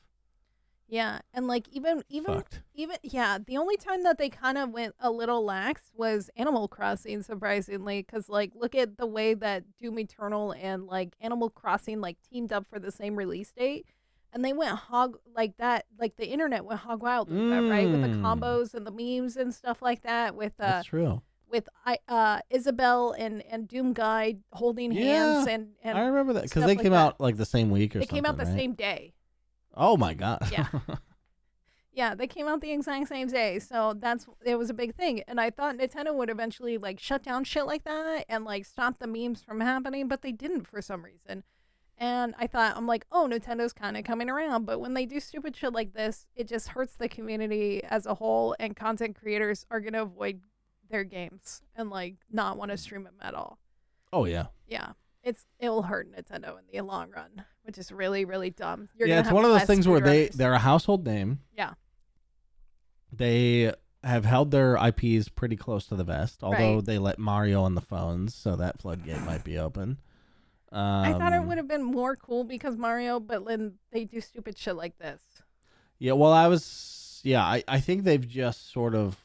yeah, and like even even Fucked. even yeah, the only time that they kind of went a little lax was Animal Crossing, surprisingly, because like look at the way that Doom Eternal and like Animal Crossing like teamed up for the same release date, and they went hog like that, like the internet went hog wild with that, right? With the Mm. combos and the memes and stuff like that, with uh That's true. with I uh Isabelle and and Doom Guy holding hands and and I remember that because they like came that. out like the same week or they something. came out the right? same day. Oh my god. Yeah. Yeah, they came out the exact same day. So that's it was a big thing. And I thought Nintendo would eventually like shut down shit like that and like stop the memes from happening, but they didn't for some reason. And I thought I'm like, "Oh, Nintendo's kind of coming around." But when they do stupid shit like this, it just hurts the community as a whole and content creators are going to avoid their games and like not want to stream them at all. oh yeah. Yeah. It's it will hurt Nintendo in the long run, which is really really dumb. You're yeah, it's one of those things where they they're a household name. Yeah. They have held their IPs pretty close to the vest, although Right. they let Mario on the phones, so that floodgate might be open. Um, I thought it would have been more cool because Mario, but then they do stupid shit like this. Yeah, well, I was. Yeah, I, I think they've just sort of.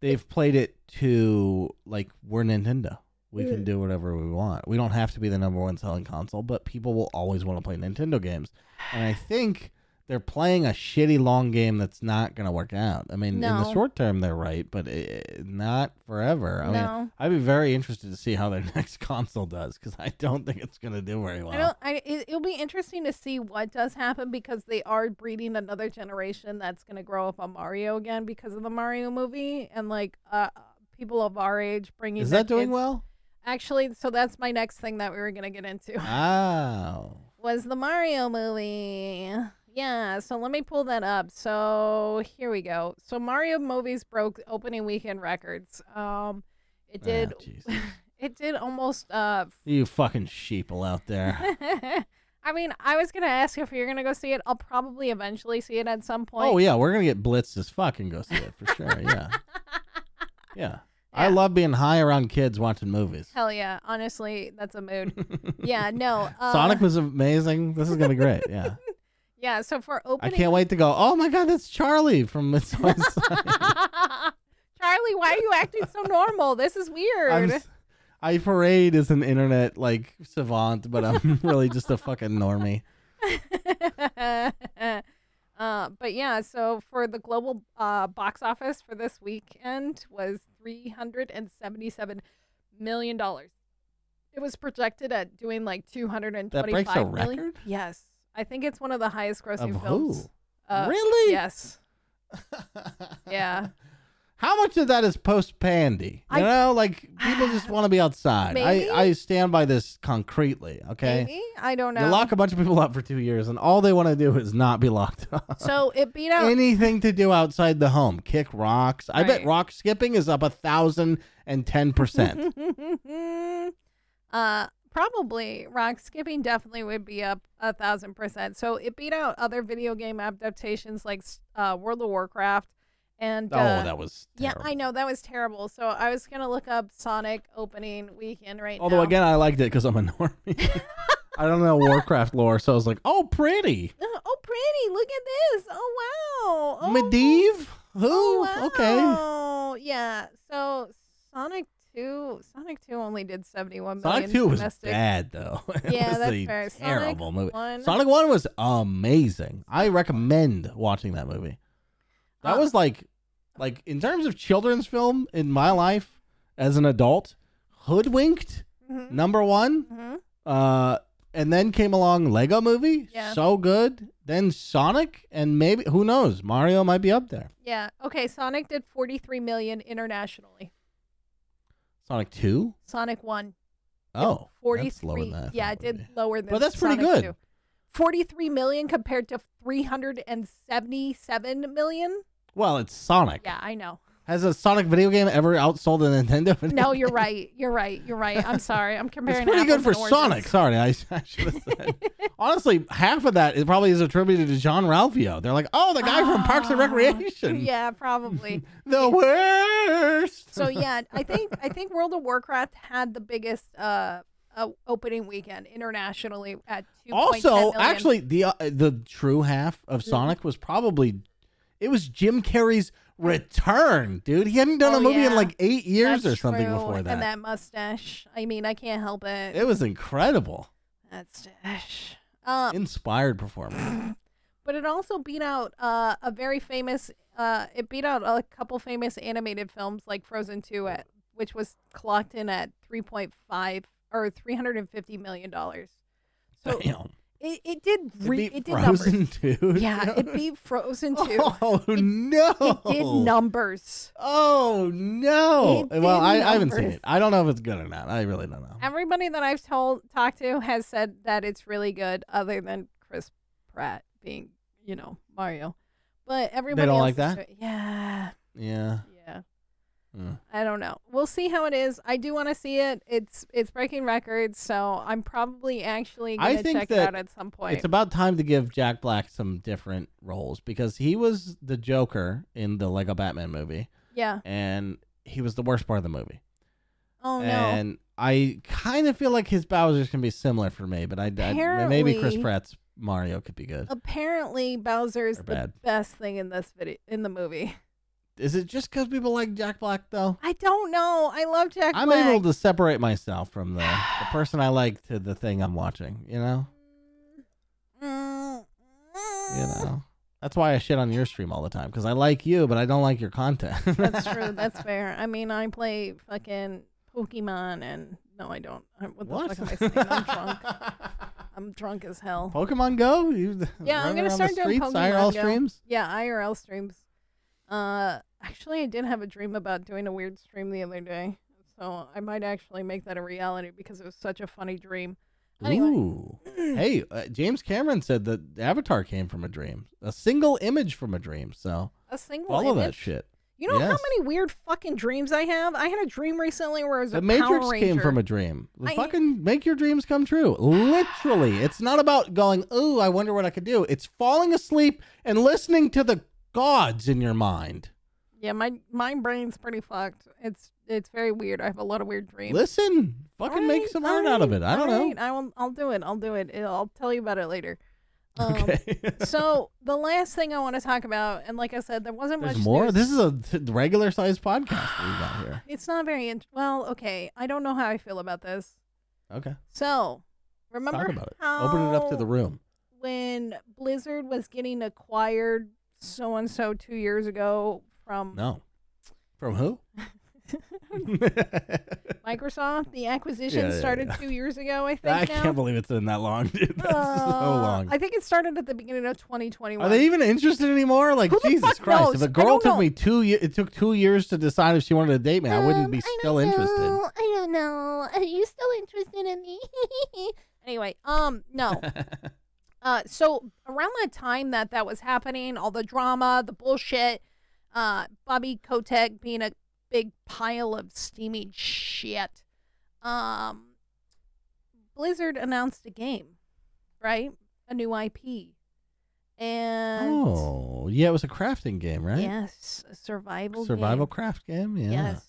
They've played it to like we're Nintendo. We can Mm. do whatever we want. We don't have to be the number one selling console, but people will always want to play Nintendo games. And I think they're playing a shitty long game that's not going to work out. I mean, in the short term, they're right, but it, not forever. I mean, no. I'd be very interested to see how their next console does because I don't think it's going to do very well. I don't. I, it, it'll be interesting to see what does happen because they are breeding another generation that's going to grow up on Mario again because of the Mario movie and like uh people of our age bringing. Is that doing kids- well? Actually, so that's my next thing that we were going to get into Oh. was the Mario movie. Yeah, so let me pull that up. So here we go. So Mario movies broke opening weekend records. Um, it did. Ah, Jesus. it did almost uh you fucking sheeple out there. I mean, I was gonna ask if you're gonna go see it. I'll probably eventually see it at some point. oh yeah, we're gonna get blitzed as fuck and go see it for sure. Yeah, yeah. I love being high around kids watching movies. Hell yeah! Honestly, that's a mood. yeah, no. Uh, Sonic was amazing. This is gonna be great. Yeah, Yeah, so for opening, I can't wait to go. Oh my god, that's Charlie from Always Charlie, why are you acting so normal? This is weird. s- I parade as an internet like savant, but I'm really just a fucking normie. uh, but yeah, so for the global uh, box office for this weekend was three hundred and seventy-seven million dollars. It was projected at doing like two hundred and That breaks a record? Yes, I think it's one of the highest grossing Of films. who? Uh, really? Yes. Yeah. How much of that is post pandy? You I- know, like people just want to be outside. Maybe. I, I stand by this concretely. Okay. Maybe I don't know. You lock a bunch of people up for two years, and all they want to do is not be locked up. so it beat out. Anything to do outside the home, kick rocks. I bet Right. rock skipping is up a thousand and ten percent. uh, probably rock skipping definitely would be up a thousand percent. So it beat out other video game adaptations like uh, World of Warcraft and Oh, uh, that was yeah. I know that was terrible. So I was gonna look up Sonic opening weekend right Although now. Although again, I liked it because I'm a normie. I don't know Warcraft lore, so I was like, "Oh, pretty oh, oh, pretty! Look at this! Oh wow! Oh, Medivh." Who? Oh, Okay. wow. Yeah. So Sonic Two, Sonic Two only did seventy-one million. Sonic Two was domestic. bad though. It Yeah, was that's a fair. terrible Sonic movie. One, Sonic One was amazing. I recommend watching that movie. That Uh, was like, like in terms of children's film in my life as an adult, Hoodwinked Mhm, number one. mhm. Uh, and then came along Lego Movie, Yeah. so good. Then Sonic, and maybe who knows, Mario might be up there. Yeah. Okay. Sonic did forty-three million internationally. Sonic Two. Sonic One. Oh, forty-three. that's lower than I yeah, it did lower than. But that's pretty Sonic good. 2. Forty-three million compared to three hundred and seventy-seven million. Well, it's Sonic. Yeah, I know. Has a Sonic video game ever outsold a Nintendo video No, you're right. You're right. You're right. I'm sorry. I'm It's comparing. pretty good for Sonic. Sorry, I, I should have said. Honestly, half of that is probably is attributed to Jean-Ralphio. They're like, oh, the guy from Parks and Ah, Recreation. Yeah, probably. The worst. So yeah, I think I think World of Warcraft had the biggest uh, uh opening weekend internationally at two. also, actually, the uh, the true half of Mm-hmm. Sonic was probably it was Jim Carrey's return, dude. He hadn't done Oh, a movie in like eight years That's or something true. before that. And that mustache. I mean, I can't help it. It was incredible, that stash. Um, inspired performance. but it also beat out uh, a very famous. Uh, it beat out a couple famous animated films like Frozen Two, at which was clocked in at three point five or three hundred and fifty million dollars. So Damn, it, it did it re- beat it did numbers. Frozen too. Yeah, it beat Frozen Two. Oh no! It did numbers. Oh no! It well, I, I haven't seen it. I don't know if it's good or not. I really don't know. Everybody that I've told talked to has said that it's really good, other than Chris Pratt being, you know, Mario. But everybody don't else like that? re- Yeah, Yeah. Mm. I don't know. We'll see how it is. I do want to see it. It's it's breaking records, so I'm probably actually gonna think check it out at some point. It's about time to give Jack Black some different roles because he was the Joker in the Lego Batman movie, yeah. and he was the worst part of the movie. Oh no. And I kind of feel like his Bowser's can be similar for me, but I, I maybe Chris Pratt's Mario could be good. Apparently, Bowser's the bad. best thing in this video in the movie. Is it just because people like Jack Black though? I don't know. I love Jack Black. I'm Black. able to separate myself from the the person I like to the thing I'm watching. You know. You know, that's why I shit on your stream all the time because I like you, but I don't like your content. That's true. That's fair. I mean, I play fucking Pokemon, and no, I don't. I, what the what? fuck am I saying? I'm drunk. I'm drunk as hell. Pokemon Go? You Yeah, I'm gonna start doing streets, Pokemon IRL Go. streams. Yeah, IRL streams. Uh, actually, I did have a dream about doing a weird stream the other day, so I might actually make that a reality because it was such a funny dream. Anyway. Ooh. hey, uh, James Cameron said that Avatar came from a dream, a single image from a dream. So A single follow that shit. You know how many weird fucking dreams I have? I had a dream recently where I was The a Matrix Power Ranger. came from a dream. I- Fucking make your dreams come true. Literally, it's not about going. Ooh, I wonder what I could do. It's falling asleep and listening to the gods in your mind. Yeah, my my brain's pretty fucked. It's it's very weird. I have a lot of weird dreams. Listen, fucking make some art out of it. I don't alright, know. I will. I'll do it. I'll do it. I'll tell you about it later. Um, Okay. so the last thing I want to talk about, and like I said, there wasn't There's much. more. news. This is a th- regular sized podcast we got here. It's not very. Int- well, okay. I don't know how I feel about this. Okay. So Let's remember talk about it. how Open it up to the room. when Blizzard was getting acquired so and so two years ago from No. From who? Microsoft. The acquisition Yeah, yeah, started two years ago, I think. I now. can't believe it's been that long, dude. That's so Uh, long. I think it started at the beginning of 2021. Are they even interested anymore? Like Who the Jesus fuck Christ! knows? If a girl don't took know. me two, ye- it took two years to decide if she wanted to date me. I wouldn't Um, be still interested. know. I don't know. Are you still interested in me? anyway, um, no. Uh, so around that time that that was happening, all the drama, the bullshit, uh, Bobby Kotick being a big pile of steaming shit, um, Blizzard announced a game, right? A new IP, and Oh, yeah, it was a crafting game, right? yes, a survival Survival game. craft game. Yeah. Yes,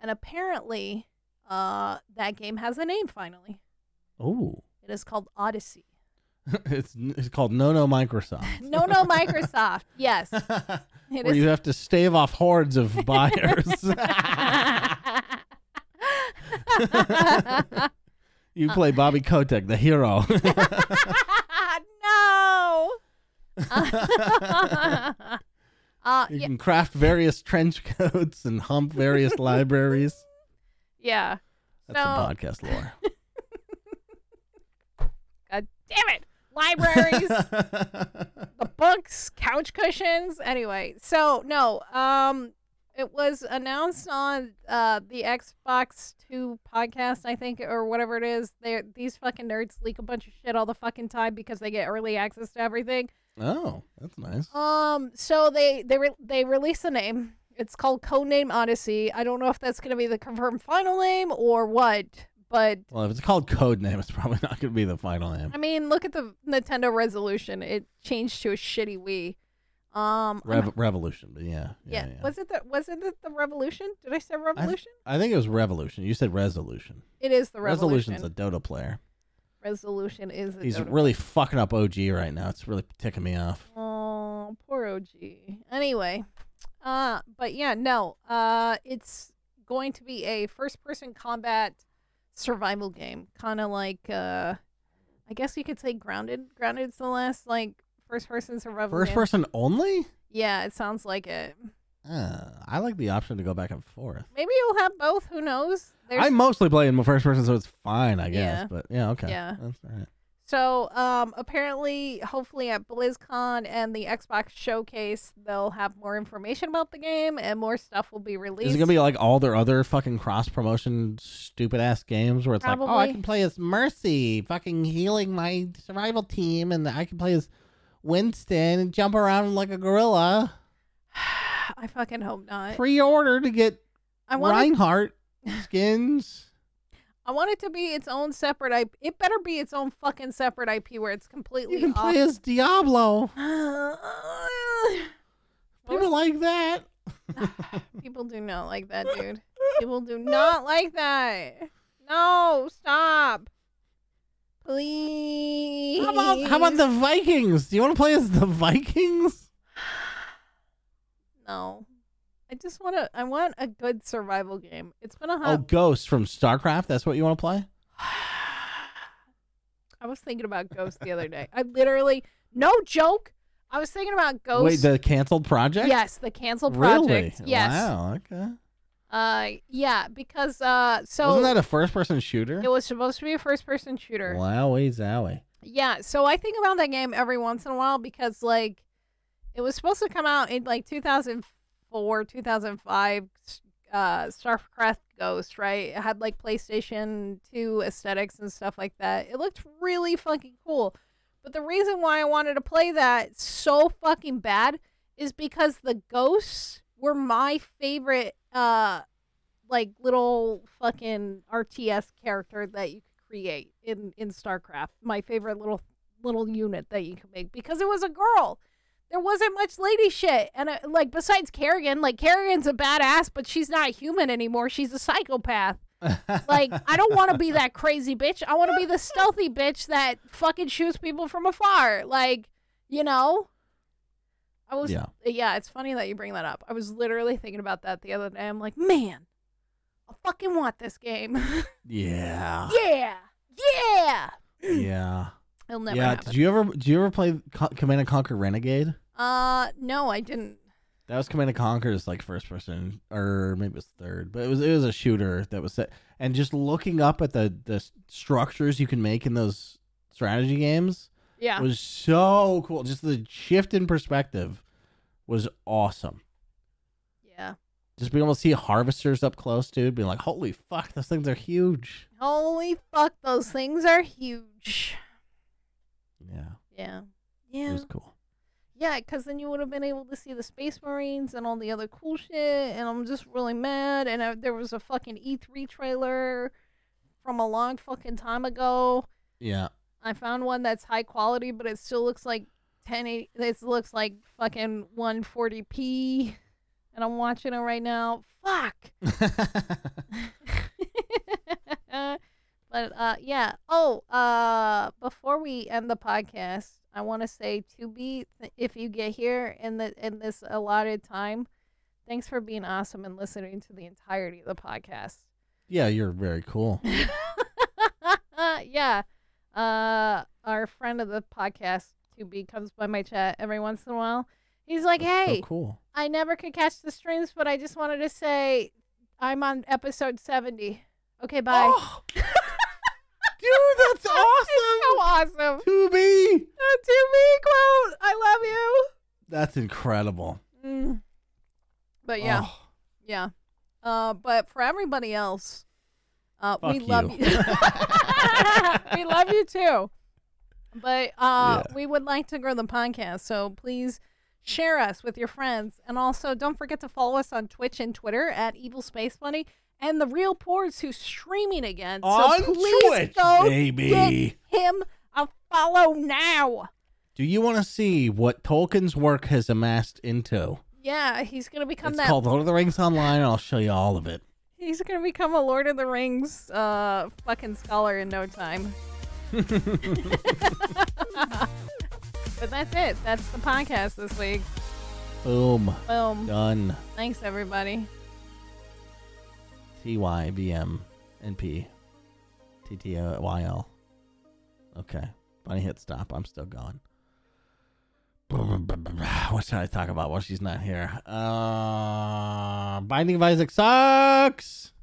and apparently, uh, that game has a name finally. Oh, It is called Odyssey. it's it's called No No Microsoft. No, no, Microsoft. Yes, it Where is. you have to stave off hordes of buyers. you play Bobby Kotick, the hero. no. uh, you yeah, can craft various trench coats and hump various libraries. yeah. That's So- the podcast lore. God damn it. Libraries, the books, couch cushions. Anyway, so no, um, it was announced on uh the Xbox Two podcast, I think, or whatever it is. They these fucking nerds leak a bunch of shit all the fucking time because they get early access to everything. oh, that's nice. Um, so they they re- they release a name. It's called Codename Odyssey. I don't know if that's gonna be the confirmed final name or what, but Well, if it's called code name, it's probably not going to be the final name. I mean, look at the Nintendo resolution. It changed to a shitty Wii. Um, Rev- Revolution, but yeah, yeah. yeah, yeah. Was it the was it the, Revolution? Did I say Revolution? I think it was Revolution. You said Resolution. it is the Revolution. Resolution's a Dota player. resolution is. A He's Dota- really fucking up OG right now. It's really ticking me off. Oh, poor OG. Anyway, uh, but yeah, no, uh, it's going to be a first-person combat survival game, kind of like, uh, I guess you could say Grounded. Grounded's the last like first-person survival. First game. person only? Yeah, it sounds like it. Uh, I like the option to go back and forth. Maybe you'll have both. Who knows? There's- I mostly play in my first person, so it's fine, I guess. Yeah. But yeah, okay. Yeah. That's all right. So, um, apparently, hopefully at BlizzCon and the Xbox Showcase, they'll have more information about the game and more stuff will be released. Is it gonna be like all their other fucking cross promotion stupid ass games where it's like, oh, I can play as Mercy, fucking healing my survival team, and I can play as Winston and jump around like a gorilla. I fucking hope not. Pre-order to get I want it, Reinhardt skins. I want it to be its own separate IP. It better be its own fucking separate IP where it's completely You can off. play as Diablo. People like that. people do not like that, dude. People do not like that. No, stop. Please. How about how about the Vikings? Do you want to play as the Vikings? No. I just want to. I want a good survival game. It's been a hot. Oh. Ghost from StarCraft. That's what you want to play? I was thinking about Ghost the other day. I literally, no joke. I was thinking about Ghost. Wait, the canceled project? yes, the canceled Really? project. Yes. Wow. Okay. Uh, yeah, because uh, so Wasn't that a first-person shooter? it was supposed to be a first-person shooter. Wowie zowie. Yeah, so I think about that game every once in a while because like it was supposed to come out in like 2004, 2005 uh StarCraft Ghost, right? It had like PlayStation 2 aesthetics and stuff like that. It looked really fucking cool. But the reason why I wanted to play that so fucking bad is because the ghosts were my favorite uh like little fucking RTS character that you could create in in StarCraft. My favorite little little unit that you could make because it was a girl. There wasn't much lady shit, and uh, like besides Kerrigan, like Kerrigan's a badass, but she's not human anymore. She's a psychopath. Like I don't want to be that crazy bitch. I want to be the stealthy bitch that fucking shoots people from afar. Like you know. I was Yeah. yeah. It's funny that you bring that up. I was literally thinking about that the other day. I'm like, man, I fucking want this game. yeah. yeah, yeah. Yeah. It'll never yeah. happen. Did you ever did you ever play Co- Command and Conquer Renegade? Uh, no, I didn't. That was Command and Conquer's like first person, or maybe it was third, but it was it was a shooter that was set. And just looking up at the the structures you can make in those strategy games Yeah, was so cool. Just the shift in perspective was awesome. yeah. Just being able to see harvesters up close, dude, being like, "Holy fuck, those things are huge." Holy fuck, those things are huge. Yeah, Yeah, Yeah. it was cool. yeah. Because then you would have been able to see the Space Marines and all the other cool shit. And I'm just really mad. And uh there was a fucking E3 trailer from a long fucking time ago. Yeah, I found one that's high quality, but it still looks like 1080. This looks like fucking 140p, and I'm watching it right now. Fuck. but uh, yeah. Oh, uh, before we end the podcast, I want to say to be if you get here in the in this allotted time, thanks for being awesome and listening to the entirety of the podcast. yeah, you're very cool. yeah. Uh, our friend of the podcast, 2B, comes by my chat every once in a while. He's like, That's hey, so cool. I never could catch the streams, but I just wanted to say I'm on episode 70. Okay, bye. Oh, dude, that's awesome. so awesome. To be. A 2B quote. I love you. That's incredible. Mm. But yeah, Oh, yeah. Uh, but for everybody else, uh, we Fuck love you. you. we love you too. But uh, Yeah. we would like to grow the podcast, so please share us with your friends, and also don't forget to follow us on Twitch and Twitter at Evil Space Bunny and the Real Portz who's streaming again. on so please Twitch, go baby. get him a follow now. Do you want to see what Tolkien's work has amassed into? Yeah, he's gonna become It's that. called Lord of the Rings Online, and I'll show you all of it. He's gonna become a Lord of the Rings uh fucking scholar in no time. but that's it. That's the podcast this week. Boom. Boom. Done. Thanks everybody. T Y B M N P T T Y L. Okay. Bunny hit stop. I'm still going. What should I talk about while she's not here? Uh, Binding of Isaac sucks.